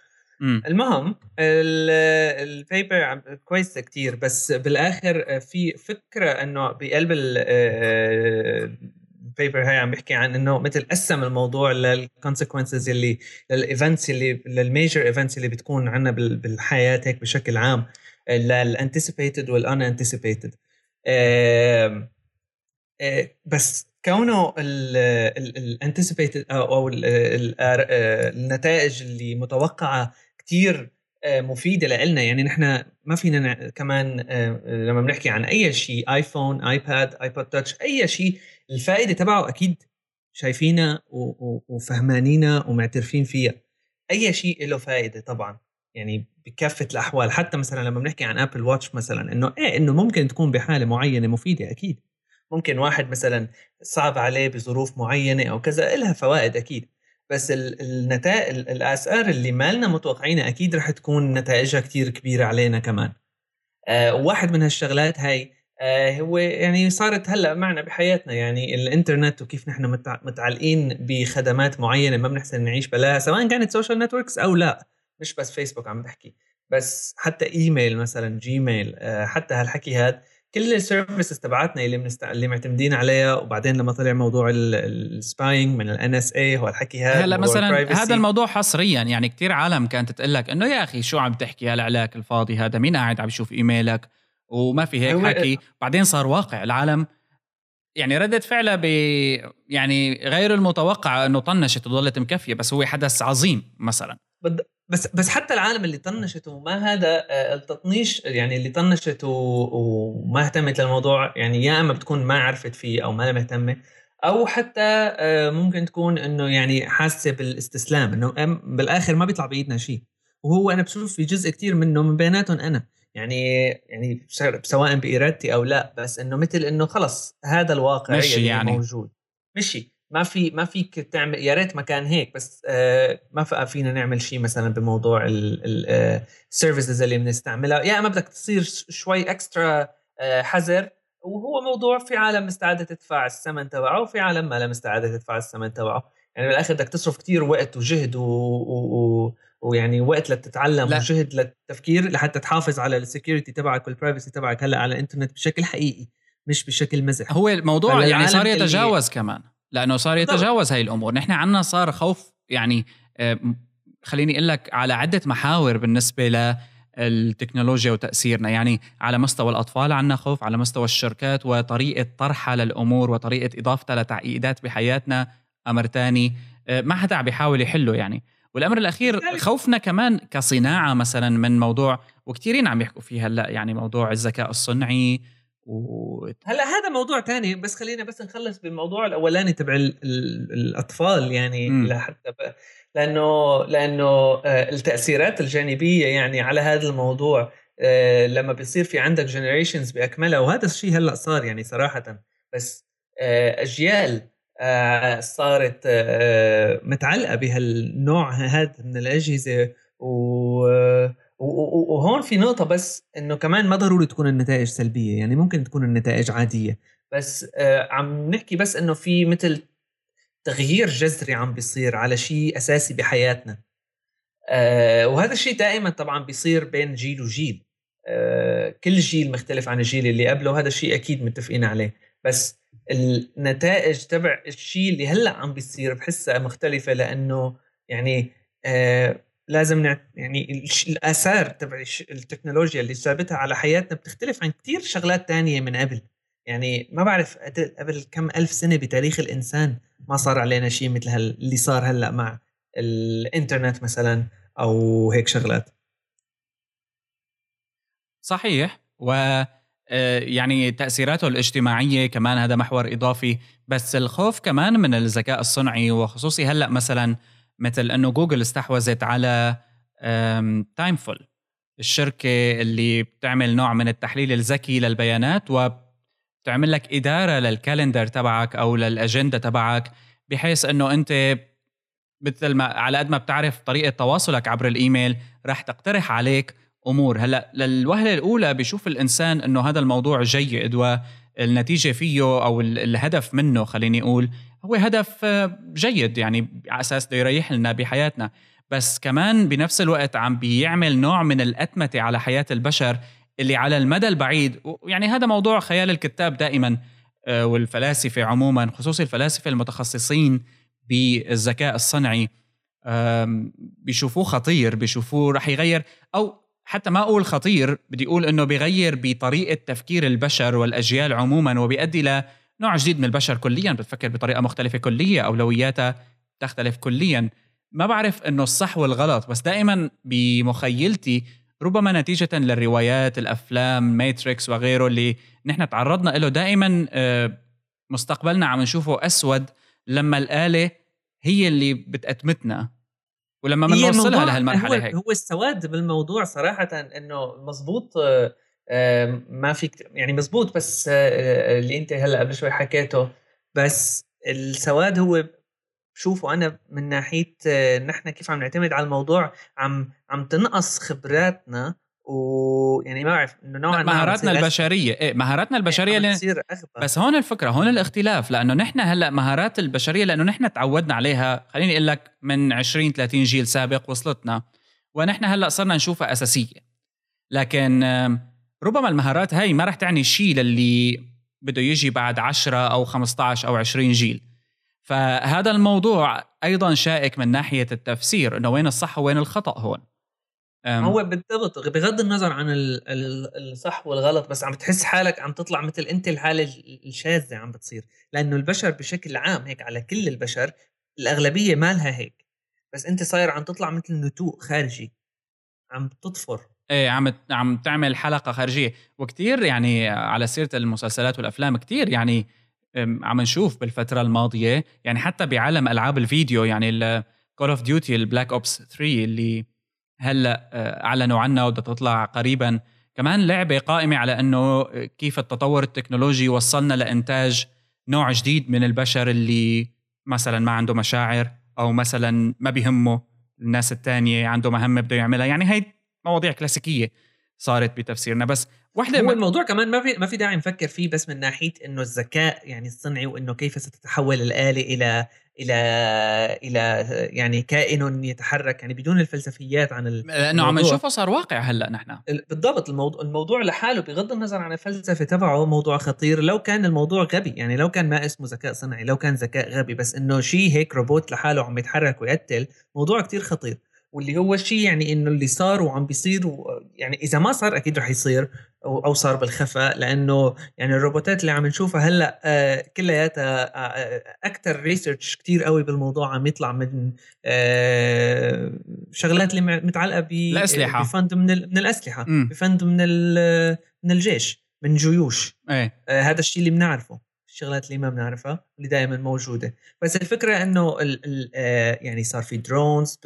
المهم ال paper كويسة كتير بس بالآخر في فكرة إنه بقلب ال paper هاي عم بيحكي عن إنه مثل قسم الموضوع لل consequences اللي لل events اللي لل major events اللي بتكون عندنا بالحياة هيك بشكل عام لل anticipated وال unanticipated بس كونه ال anticipated أو النتائج اللي متوقعة كثير مفيدة لنا يعني نحن ما فينا كمان لما بنحكي عن أي شيء iPhone iPad iPod Touch أي شيء الفائدة تبعه أكيد شايفينها وفهمانينها ومعترفين فيها. أي شيء له فائدة طبعا. يعني بكافة الأحوال. حتى مثلا لما بنحكي عن Apple Watch مثلا إنه إيه إنه ممكن تكون بحالة معينة مفيدة أكيد. ممكن واحد مثلا صعب عليه بظروف معينة أو كذا لها فوائد أكيد. بس النتائج الاثار اللي ما لنا متوقعينها أكيد رح تكون نتائجها كتير كبيرة علينا كمان. آه وواحد من هالشغلات هاي آه هو يعني صارت هلأ معنا بحياتنا. يعني الإنترنت وكيف نحن متعلقين بخدمات معينة ما بنحسن نعيش بلاها سواء كانت social networks أو لا. مش بس فيسبوك عم بحكي بس حتى إيميل مثلا جيميل آه حتى هالحكي هذا كل ال services تبعتنا اللي منست... اللي معتمدين عليها وبعدين لما طلع موضوع ال spying من ال NSA هو الحكي هذا هلا مثلا هذا الموضوع حصريا يعني كثير عالم كانت تقول لك إنه يا أخي شو عم تحكي هالعلاك الفاضي هذا؟ مين قاعد عم يشوف إيميلك؟ وما في هيك حكي. بعدين صار واقع العالم. يعني ردة فعلها ب يعني غير المتوقعة إنه طنشت وظلت مكفية بس هو حدث عظيم مثلا. بس بس حتى العالم اللي طنشت وما هذا آه، التطنيش يعني اللي طنشت وما اهتمت للموضوع يعني يا إما بتكون ما عرفت فيه أو ما مهتمه أو حتى آه، ممكن تكون إنه يعني حاسة بالإستسلام إنه بالآخر ما بيطلع بإيدنا شيء وهو أنا بشوف في جزء كتير منه من بيناتهم أنا. يعني يعني سواء بإرادتي أو لا بس إنه مثل إنه خلص هذا الواقع مشي يعني. موجود. مشي. ما في ما فيك تعمل يا ريت ما كان هيك بس آه ما فينا نعمل شيء مثلا بموضوع ال services آه، اللي بنستعملها. يا إما بدك تصير شوي extra آه حذر وهو موضوع في عالم مستعدة تدفع الثمن تبعه وفي عالم ما مستعدة تدفع الثمن تبعه. يعني بالآخر بدك تصرف كتير وقت وجهد و... و... ويعني وقت لتتعلم لا. وجهد للتفكير لحتى تحافظ على ال security تبعك وال privacy تبعك هلأ على الإنترنت بشكل حقيقي مش بشكل مزح. هو الموضوع يعني صار يتجاوز اللي... كمان. لأنه صار يتجاوز هاي الأمور. نحن عنا صار خوف يعني خليني أقول لك على عدة محاور بالنسبة ل التكنولوجيا وتأثيرنا. يعني على مستوى الأطفال عنا خوف على مستوى الشركات وطريقة طرحها للأمور وطريقة إضافتها لتعقيدات بحياتنا. أمر تاني آه، ما حدا عم بيحاول يحله يعني. والأمر الأخير خوفنا كمان كصناعة مثلا من موضوع وكثيرين عم يحكوا فيه هلأ يعني موضوع الذكاء الصنعي و... هلا هذا موضوع تاني بس خلينا بس نخلص بالموضوع الأولاني تبع الأطفال يعني لحتى ب... لأنه لأنه آه، التأثيرات الجانبية يعني على هذا الموضوع آه، لما بيصير في عندك جنريشنز بأكملها وهذا الشيء هلأ صار يعني صراحة بس آه، أجيال صارت متعلقة بهالنوع هذا من الأجهزة و وهون في نقطة بس إنه كمان ما ضروري تكون النتائج سلبية يعني ممكن تكون النتائج عادية. بس آه عم نحكي بس إنه في مثل تغيير جذري عم بيصير على شيء أساسي بحياتنا. آه وهذا الشيء دائما طبعا بيصير بين جيل وجيل. آه كل جيل مختلف عن الجيل اللي قبله هذا الشيء أكيد متفقين عليه. بس النتائج تبع الشيء اللي هلأ عم بيصير بحسها مختلفة لأنه يعني لازم نعت... يعني الآثار تبع التكنولوجيا اللي ثابتها على حياتنا بتختلف عن كثير شغلات تانية من قبل. يعني ما بعرف قبل كم ألف سنة بتاريخ الإنسان ما صار علينا شيء مثل اللي صار هلأ مع الإنترنت مثلا أو هيك شغلات. صحيح. و آه، يعني تأثيراته الاجتماعية كمان هذا محور إضافي بس الخوف كمان من الذكاء الصنعي وخصوصي هلأ مثلا مثل أنه جوجل استحوذت على تايمفول الشركة اللي بتعمل نوع من التحليل الذكي للبيانات وبتعمل لك إدارة للكالندر تبعك أو للأجندة تبعك بحيث أنه أنت مثل ما على قد ما بتعرف طريقة تواصلك عبر الإيميل رح تقترح عليك أمور. هلأ للوهلة الأولى بيشوف الإنسان أنه هذا الموضوع جيد والنتيجة فيه أو الهدف منه خليني أقول هو هدف آه، جيد يعني على أساس بده يريح لنا بحياتنا. بس كمان بنفس الوقت عم بيعمل نوع من الأتمتة على حياة البشر اللي على المدى البعيد. يعني هذا موضوع خيال الكتاب دائما آه، والفلاسفة عموما خصوصي الفلاسفة المتخصصين بالذكاء الصنعي بيشوفوه خطير بيشوفوه رح يغير أو حتى ما أقول خطير بدي أقول أنه بيغير بطريقة تفكير البشر والأجيال عموما وبيؤدي نوع جديد من البشر كليا بتفكر بطريقة مختلفة كليا أولوياتها تختلف كليا. ما بعرف إنه الصح والغلط بس دائما بمخيلتي ربما نتيجة للروايات الأفلام ماتريكس وغيره اللي نحن تعرضنا له دائما آه، مستقبلنا عم نشوفه أسود لما الآلة هي اللي بتأتمتنا. ولما بنوصلها لهالمرحلة هيك. هو السواد بالموضوع صراحة إنه مزبوط آه، ما فيك يعني مزبوط بس آه، اللي أنت هلأ قبل شوي حكيته بس السواد هو بشوفه أنا من ناحية آه، نحن كيف عم نعتمد على الموضوع عم عم تنقص خبراتنا ويعني ما بعرف إنه نوعا ما مهاراتنا البشرية إيه مهاراتنا إيه، البشرية إيه. بس هون الفكرة هون الاختلاف لأنه نحن هلأ مهارات البشرية لأنه نحن تعودنا عليها خليني أقول لك من 20 30 جيل سابق وصلتنا ونحن هلأ صرنا نشوفها أساسية لكن ربما المهارات هاي ما رح تعني شيء للي بده يجي بعد 10 أو 15 أو 20 جيل. فهذا الموضوع أيضا شائك من ناحية التفسير إنه وين الصح ووين الخطأ هون. هو بالضبط بغض النظر عن الصح والغلط بس عم تحس حالك عم تطلع مثل أنت الحالة الشاذة عم بتصير. لأنه البشر بشكل عام هيك على كل البشر الأغلبية مالها هيك. بس أنت صاير عم تطلع مثل نتوء خارجي عم تطفر. إيه عم عم تعمل حلقة خارجية. وكتير يعني على سيرة المسلسلات والأفلام كتير يعني عم نشوف بالفترة الماضية يعني حتى بعالم ألعاب الفيديو يعني Call of Duty ال Black Ops 3 اللي هلأ آه، أعلنوا عنها وبدها تطلع قريبا. كمان لعبة قائمة على إنه كيف التطور التكنولوجي وصلنا لإنتاج نوع جديد من البشر اللي مثلا ما عنده مشاعر أو مثلا ما بيهمه الناس الثانية عنده مهمة بده يعملها. يعني هي مواضيع كلاسيكية صارت بتفسيرنا بس واحدة هو الموضوع كمان ما في ما في داعي نفكر فيه بس من ناحية إنه الذكاء يعني الصنعي وإنه كيف ستتحول الآلة إلى إلى إلى يعني كائن يتحرك يعني بدون الفلسفيات عن لأنه عم نشوفه صار واقع هلأ نحن. بالضبط الموضوع الموضوع لحاله بغض النظر عن الفلسفة تبعه موضوع خطير لو كان الموضوع غبي يعني لو كان ما اسمه ذكاء صنعي لو كان ذكاء غبي بس إنه شيء هيك روبوت لحاله عم يتحرك ويقتل موضوع كتير خطير. واللي هو شيء يعني إنه اللي صار وعم بيصير يعني إذا ما صار أكيد رح يصير أو صار بالخفاء لأنه يعني الروبوتات اللي عم نشوفها هلأ آه، كلياتها أكثر ريسيرش كثير قوي بالموضوع عم يطلع من شغلات اللي متعلقة بالاسلحه بفند من من الأسلحة بفند من من الجيش من جيوش. إيه. هذا الشيء اللي بنعرفه. الشغلات اللي ما بنعرفها اللي دائما موجودة. بس الفكرة إنه ال ال آه يعني صار في درونز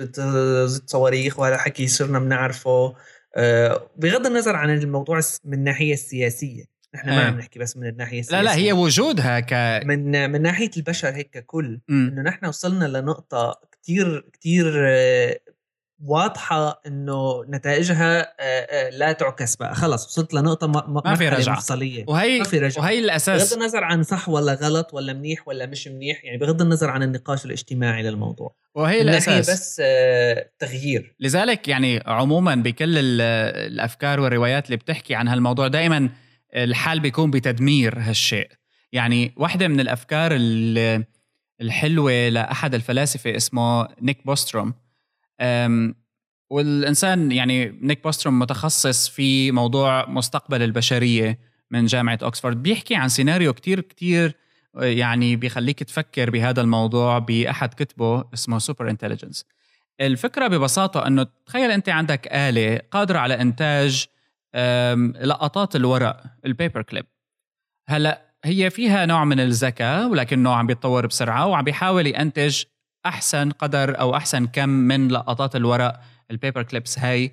صواريخ وهذا حكي صرنا بنعرفه. آه بغض النظر عن الموضوع من الناحية السياسية. نحن ما عم نحكي بس من الناحية السياسيه لا لا هي وجودها ك من من ناحية البشر هيك ككل. إنه نحن وصلنا لنقطة كثير كثير آه، واضحة إنه نتائجها لا تعكس بقى. خلص وصلت لنقطة ما, ما في رجعة. مفصلية. وهي ما في رجعة. وهي الأساس. بغض النظر عن صح ولا غلط ولا منيح ولا مش منيح يعني بغض النظر عن النقاش الاجتماعي للموضوع. وهي الأساس. بس تغيير. لذلك يعني عموما بكل الأفكار والروايات اللي بتحكي عن هالموضوع دائما الحال بيكون بتدمير هالشيء. يعني واحدة من الأفكار الحلوة لأحد الفلاسفة اسمه نيك بوستروم. والإنسان يعني نيك بوستروم متخصص في موضوع مستقبل البشرية من جامعة أكسفورد. بيحكي عن سيناريو كتير كتير يعني بيخليك تفكر بهذا الموضوع بأحد كتبه اسمه Superintelligence الفكرة ببساطة أنه تخيل أنت عندك آلة قادرة على إنتاج لقطات الورق ال paper clip هلأ هي فيها نوع من الذكاء ولكنه عم بيتطور بسرعة وعم بيحاول ينتج أحسن قدر أو أحسن كم من لقطات الورق ال paper clips هاي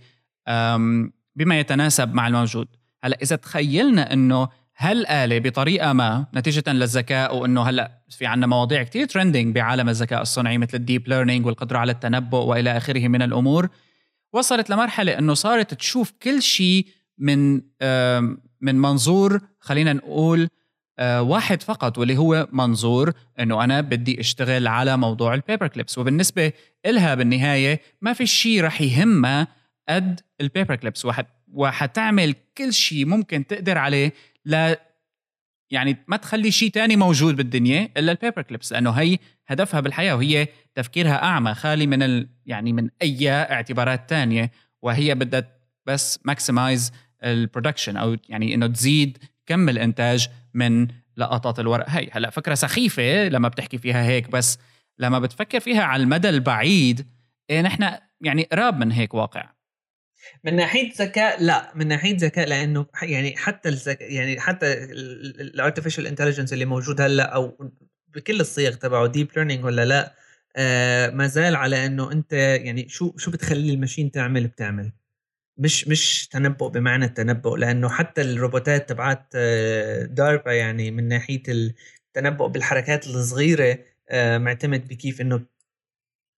بما يتناسب مع الموجود. هلأ إذا تخيلنا إنه هالآلة بطريقة ما نتيجة للذكاء وإنه هلأ في عنا مواضيع كتير trending بعالم الذكاء الصنعي مثل ال deep learning والقدرة على التنبؤ وإلى آخره من الأمور وصلت لمرحلة إنه صارت تشوف كل شيء من من منظور خلينا نقول واحد فقط واللي هو منظور إنه أنا بدي أشتغل على موضوع ال paper clips وبالنسبة إلها بالنهاية ما في شيء رح يهمها قد ال paper clips وحت وحتعمل كل شيء ممكن تقدر عليه لا يعني ما تخلي شيء تاني موجود بالدنيا إلا ال paper clips لأنه هي هدفها بالحياة وهي تفكيرها أعمى خالي من ال يعني من أي اعتبارات تانية. وهي بدها بس maximize ال production أو يعني إنه تزيد كم الإنتاج من لقطات الورق؟ هي هلا فكرة سخيفة لما بتحكي فيها هيك بس لما بتفكر فيها على المدى البعيد إيه نحن يعني قراب من هيك واقع. من ناحية ذكاء لا من ناحية ذكاء لأنه يعني حتى الذكاء يعني حتى ال artificial intelligence اللي موجود هلأ أو بكل الصيغ تبعه deep learning ولا لا آه ما زال على إنه أنت يعني شو شو بتخلي ال machine تعمل بتعمل. مش مش تنبؤ بمعنى التنبؤ لأنه حتى الروبوتات تبعت آه، داربا يعني من ناحية التنبؤ بالحركات الصغيرة آه، معتمد بكيف إنه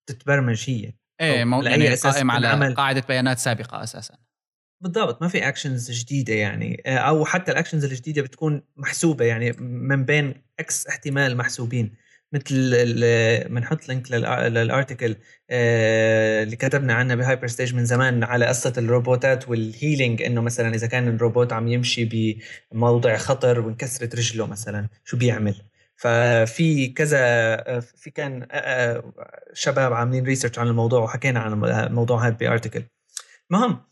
تتبرمج هي إيه مو يعني قائم على. قاعدة بيانات سابقة أساسا بالضبط ما في actions جديدة يعني آه، أو حتى ال actions الجديدة بتكون محسوبة يعني من بين X احتمال محسوبين مثل بنحط link لل article آه، اللي كتبنا عنه بهايبر ستيج من زمان على قصة الروبوتات وال healing إنه مثلا إذا كان الروبوت عم يمشي بموضع خطر وانكسرت رجله مثلا شو بيعمل؟ ففي كذا آه، في كان آه، شباب عاملين ريسيرش عن الموضوع وحكينا عن الموضوع هذا بارتكل مهم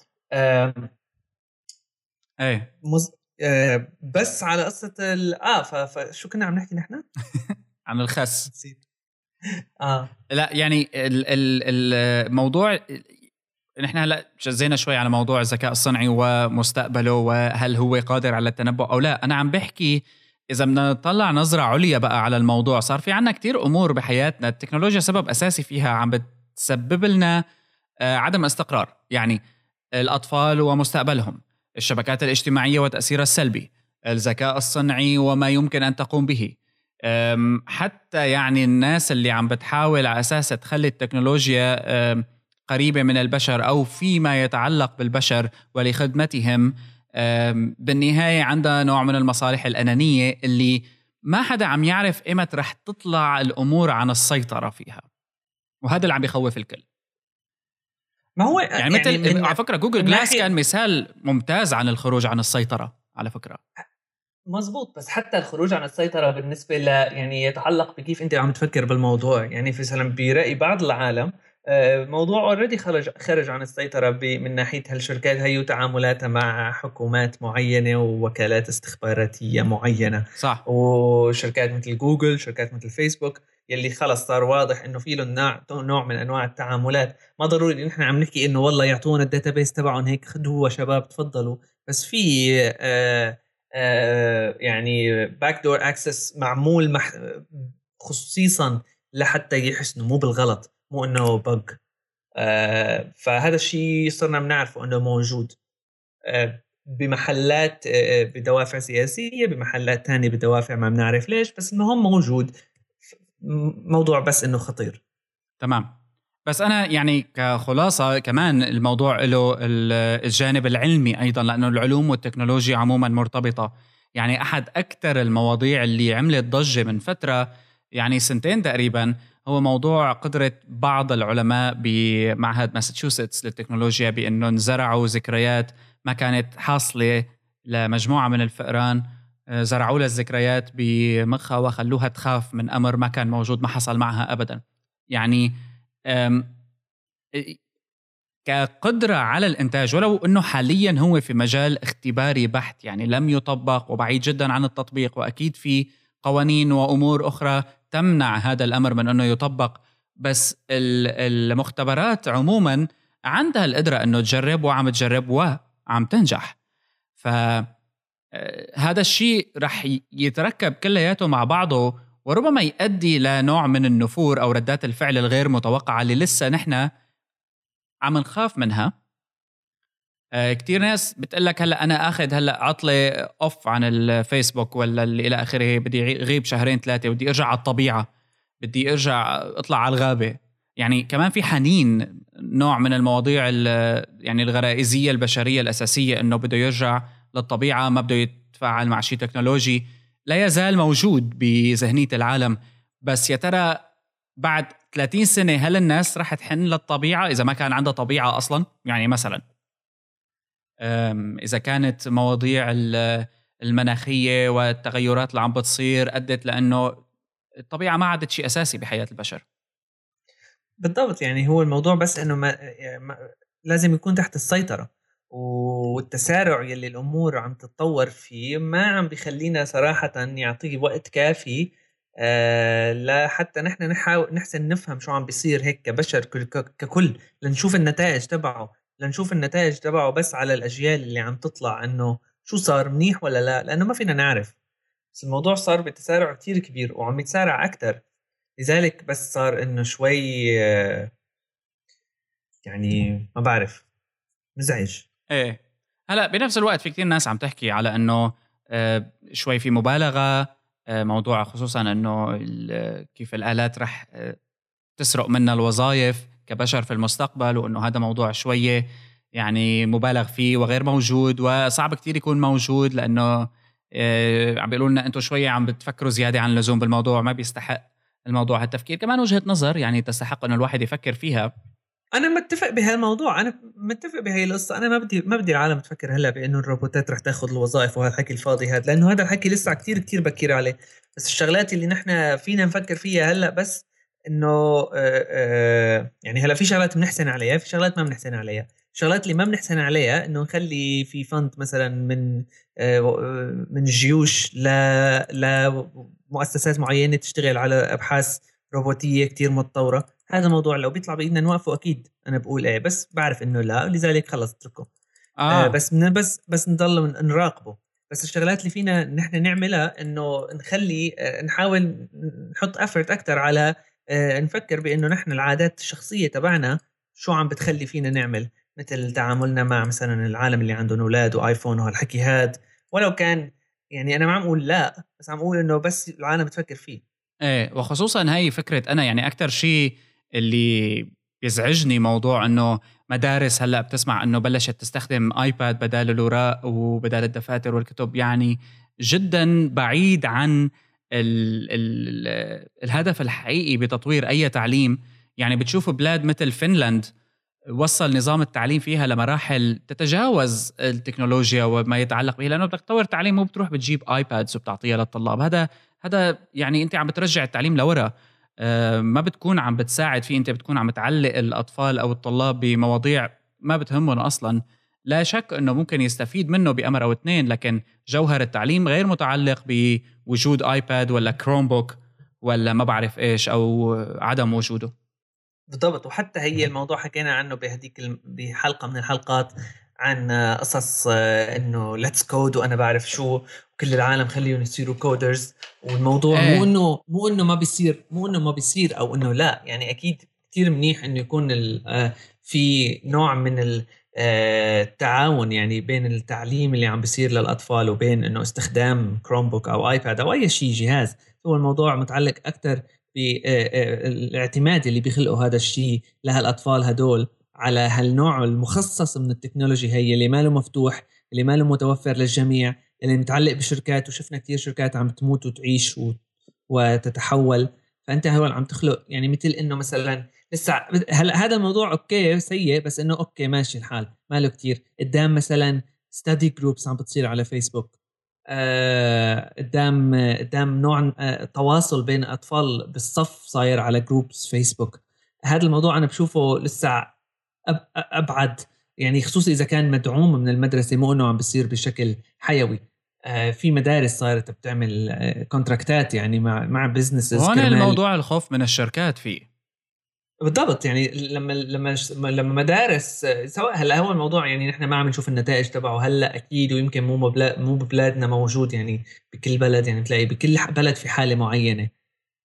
إيه. مز... بس على قصة آه فشو كنا عم نحكي نحن؟ عن الخس. نسيت. آه. لا يعني الموضوع نحن هلأ جزينا شوي على موضوع الذكاء الصنعي ومستقبله وهل هو قادر على التنبؤ أو لا. أنا عم بحكي إذا بدنا نطلع نظرة عليا بقى على الموضوع. صار في عنا كتير أمور بحياتنا. التكنولوجيا سبب أساسي فيها عم بتسبب لنا آه، عدم استقرار. يعني الأطفال ومستقبلهم الشبكات الاجتماعية وتأثيرها السلبي الذكاء الصنعي وما يمكن أن تقوم به. حتى يعني الناس اللي عم بتحاول على أساس تخلي التكنولوجيا قريبة من البشر أو فيما يتعلق بالبشر ولخدمتهم بالنهاية عندها نوع من المصالح الأنانية اللي ما حدا عم يعرف إيمت رح تطلع الأمور عن السيطرة فيها. وهذا اللي عم بيخوف الكل. ما هو يعني, يعني مثل على فكرة جوجل جلاس كان مثال ممتاز عن الخروج عن السيطرة على فكرة. مزبوط بس حتى الخروج عن السيطرة بالنسبة ل يعني يتعلق بكيف أنت عم تفكر بالموضوع. يعني مثلا برأي بعض العالم موضوع already خرج خرج عن السيطرة من ناحية هالشركات هي وتعاملاتها مع حكومات معينة ووكالات استخباراتية معينة. صح. وشركات مثل جوجل شركات مثل فيسبوك يلي خلص صار واضح إنه في لهم نوع من أنواع التعاملات. ما ضروري إن إحنا عم نحكي إنه والله يعطونا ال database تبعهم هيك خذوها شباب تفضلوا. بس في آه آه يعني back door access معمول مح خصيصا لحتى يحسنوا مو بالغلط مو إنه بق آه فهذا الشيء صرنا بنعرفه إنه موجود. آه بمحلات آه بدوافع سياسية بمحلات ثانية بدوافع ما بنعرف ليش بس المهم موجود. موضوع بس إنه خطير. تمام. بس أنا يعني كخلاصة كمان الموضوع له الجانب العلمي أيضا لأنه العلوم والتكنولوجيا عموما مرتبطة. يعني أحد أكثر المواضيع اللي عملت ضجة من فترة يعني سنتين تقريبا هو موضوع قدرة بعض العلماء بمعهد ماساتشوستس للتكنولوجيا بأنه انزرعوا ذكريات ما كانت حاصلة لمجموعة من الفئران. آه، زرعوا لها الذكريات بمخها وخلوها تخاف من أمر ما كان موجود ما حصل معها أبدا. يعني كقدرة على الإنتاج ولو أنه حاليا هو في مجال اختباري بحت يعني لم يطبق وبعيد جدا عن التطبيق وأكيد في قوانين وأمور أخرى تمنع هذا الأمر من إنه يطبق. بس المختبرات عموما عندها القدرة إنه تجرب وعم تجرب وعم تنجح. ف آه، هذا الشيء رح يتركب كلياته مع بعضه وربما يؤدي لنوع من النفور أو ردات الفعل الغير متوقعة اللي لسه نحن عم نخاف منها. آه، كتير ناس بتقول لك هلا أنا آخذ هلا عطلة off عن الفيسبوك ولا اللي إلى آخره بدي اغيب شهرين ثلاثة بدي أرجع على الطبيعة بدي أرجع أطلع على الغابة. يعني كمان في حنين نوع من المواضيع يعني الغرائزية البشرية الأساسية إنه بده يرجع للطبيعة ما بده يتفاعل مع شيء تكنولوجي. لا يزال موجود بذهنية العالم. بس يا ترى بعد 30 سنة هل الناس رح تحن للطبيعة؟ إذا ما كان عندها طبيعة أصلا يعني مثلا إذا كانت مواضيع المناخية والتغيرات اللي عم بتصير أدت لأنه الطبيعة ما عادت شيء أساسي بحياة البشر. بالضبط يعني هو الموضوع بس إنه ما, ما لازم يكون تحت السيطرة. والتسارع يلي الأمور عم تتطور فيه ما عم بخلينا صراحة يعطيه وقت كافي. آه لحتى نحن نحاول نحسن نفهم شو عم بيصير هيك كبشر ككل لنشوف النتائج تبعه. لنشوف النتائج تبعه بس على الأجيال اللي عم تطلع إنه شو صار منيح ولا لا لأنه ما فينا نعرف. بس الموضوع صار بتسارع كتير كبير وعم يتسارع أكثر لذلك بس صار إنه شوي يعني ما بعرف مزعج. إيه. هلا بنفس الوقت في كثير ناس عم تحكي على إنه آه، شوي في مبالغة آه، موضوع خصوصا إنه كيف الآلات رح آه، تسرق منا الوظائف كبشر في المستقبل وإنه هذا موضوع شوية يعني مبالغ فيه وغير موجود وصعب كتير يكون موجود لإنه عم بيقولوا لنا أنتم شوية عم بتفكروا زيادة عن اللزوم بالموضوع ما بيستحق الموضوع هالتفكير. كمان وجهة نظر يعني تستحق إنه الواحد يفكر فيها. أنا متفق بهالموضوع أنا متفق بهي القصة. أنا ما بدي ما بدي العالم تفكر هلأ بأنه الروبوتات رح تأخذ الوظائف وهالحكي الفاضي هذا لأنه هذا الحكي لسه كتير كتير بكير عليه. بس الشغلات اللي نحن فينا نفكر فيها هلأ بس إنه يعني هلأ في شغلات بنحسن عليها في شغلات ما بنحسن عليها. الشغلات اللي ما بنحسن عليها إنه نخلي في فند مثلا من من الجيوش ل لمؤسسات معينة تشتغل على أبحاث روبوتية كتير متطورة. هذا موضوع لو بيطلع بإيدنا نوقفه أكيد أنا بقول إيه بس بعرف إنه لا لذلك خلص اتركه. آه. بس بس بس نضل نراقبه. بس الشغلات اللي فينا نحن نعملها إنه نخلي نحاول نحط افرت أكثر على آه، نفكر بإنه نحن العادات الشخصية تبعنا شو عم بتخلي فينا نعمل. مثل تعاملنا مع مثلا العالم اللي عندهم أولاد وآيفون وهالحكي هاد ولو كان يعني أنا ما عم أقول لا بس عم أقول إنه بس العالم بتفكر فيه. إيه وخصوصا هاي فكرة أنا يعني أكثر شيء اللي بيزعجني موضوع إنه مدارس هلأ بتسمع إنه بلشت تستخدم آيباد بدال الاوراق وبدال الدفاتر والكتب. يعني جدا بعيد عن ال ال الهدف الحقيقي بتطوير أي تعليم. يعني بتشوف بلاد مثل فنلند وصل نظام التعليم فيها لمراحل تتجاوز التكنولوجيا وما يتعلق به لأنه بدك تطور تعليم مو بتروح بتجيب آيبادز وبتعطيها للطلاب. هذا هذا يعني أنت عم بترجع التعليم لورا. ما بتكون عم بتساعد فيه انت بتكون عم تعلق الأطفال أو الطلاب بمواضيع ما بتهمهم أصلا. لا شك إنه ممكن يستفيد منه بأمر أو اثنين لكن جوهر التعليم غير متعلق بوجود آيباد ولا كروم بوك ولا ما بعرف إيش أو عدم وجوده. بالضبط. وحتى هي الموضوع حكينا عنه بهديك بحلقة من الحلقات. عن قصص آه، إنه let's code وأنا بعرف شو وكل العالم خليهم يصيروا coders والموضوع إيه. مو انه مو إنه ما بيصير مو إنه ما بيصير أو إنه لا. يعني أكيد كثير منيح إنه يكون آه، في نوع من آه، التعاون يعني بين التعليم اللي عم بيصير للأطفال وبين إنه استخدام كروم بوك أو ايباد أو أي شيء جهاز. هو الموضوع متعلق أكثر بالاعتماد اللي بيخلقوا هذا الشيء لهالأطفال هدول. على هالنوع المخصص من التكنولوجي هي اللي ما له مفتوح اللي ما له متوفر للجميع اللي متعلق بشركات وشفنا كثير شركات عم تموت وتعيش وتتحول. فأنت هون عم تخلق يعني مثل إنه مثلا لسه هلا هذا الموضوع okay سيء بس إنه okay ماشي الحال ما له كثير قدام مثلا study groups عم بتصير على فيسبوك آه، قدام قدام نوع آه، تواصل بين أطفال بالصف صاير على groups فيسبوك هذا الموضوع أنا بشوفه لسه أبعد. يعني خصوصي إذا كان مدعوم من المدرسة مو إنه عم بيصير بشكل حيوي. آه، في مدارس صارت بتعمل كونتراكتات يعني مع مع businesses هون الموضوع الخوف من الشركات فيه. بالضبط. يعني لما لما لما مدارس سواء هلأ هو الموضوع يعني نحن ما عم نشوف النتائج تبعه. هلأ أكيد ويمكن مو مو ببلادنا موجود يعني بكل بلد. يعني بتلاقي بكل بلد في حالة معينة.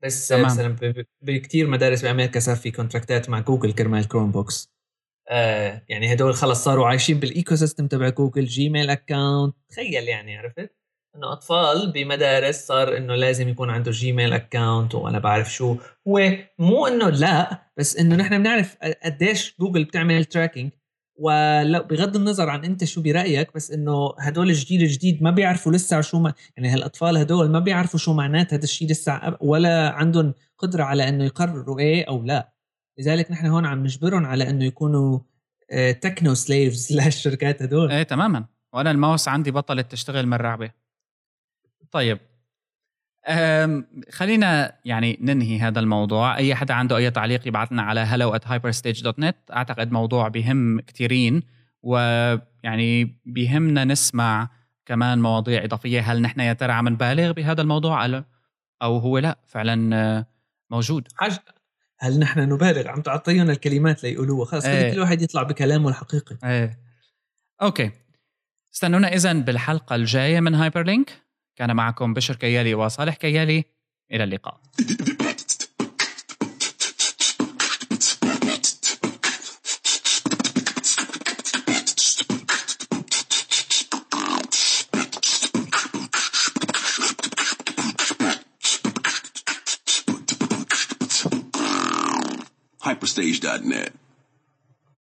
بس تمام. مثلا بكثير مدارس بأمريكا صار في كونتراكتات مع جوجل كرمال كروم بوكس آه يعني هدول خلص صاروا عايشين بال ecosystem تبع جوجل جيميل account تخيل يعني عرفت؟ إنه أطفال بمدارس صار إنه لازم يكون عنده Gmail account وأنا بعرف شو. هو مو إنه لا بس إنه نحن بنعرف قديش جوجل بتعمل tracking ولو بغض النظر عن أنت شو برأيك بس إنه هدول الجيل الجديد ما بيعرفوا لسه شو ما يعني هالأطفال هدول ما بيعرفوا شو معنات هذا الشيء لسه ولا عندهم قدرة على إنه يقرروا إيه أو لا. لذلك نحن هون عم نجبرهم على إنه يكونوا techno slaves للشركات هدول. إيه تماما. وأنا الماوس عندي بطلت تشتغل من رعبه طيب خلينا يعني ننهي هذا الموضوع. أي حدا عنده أي تعليق يبعث لنا على hello at hyperstage.net أعتقد موضوع بهم كثيرين ويعني بيهمنا نسمع كمان مواضيع إضافية. هل نحن يا ترى عم نبالغ بهذا الموضوع؟ أو هو لا. فعلا آه، موجود. هل نحن نبالغ؟ عم تعطينا الكلمات ليقولوها. خلص إيه. كل واحد يطلع بكلامه الحقيقي. إيه. Okay. استنونا اذا بالحلقة الجاية من هايبر لينك كان معكم بشر كيالي وصالح كيالي. إلى اللقاء. hyperstage.net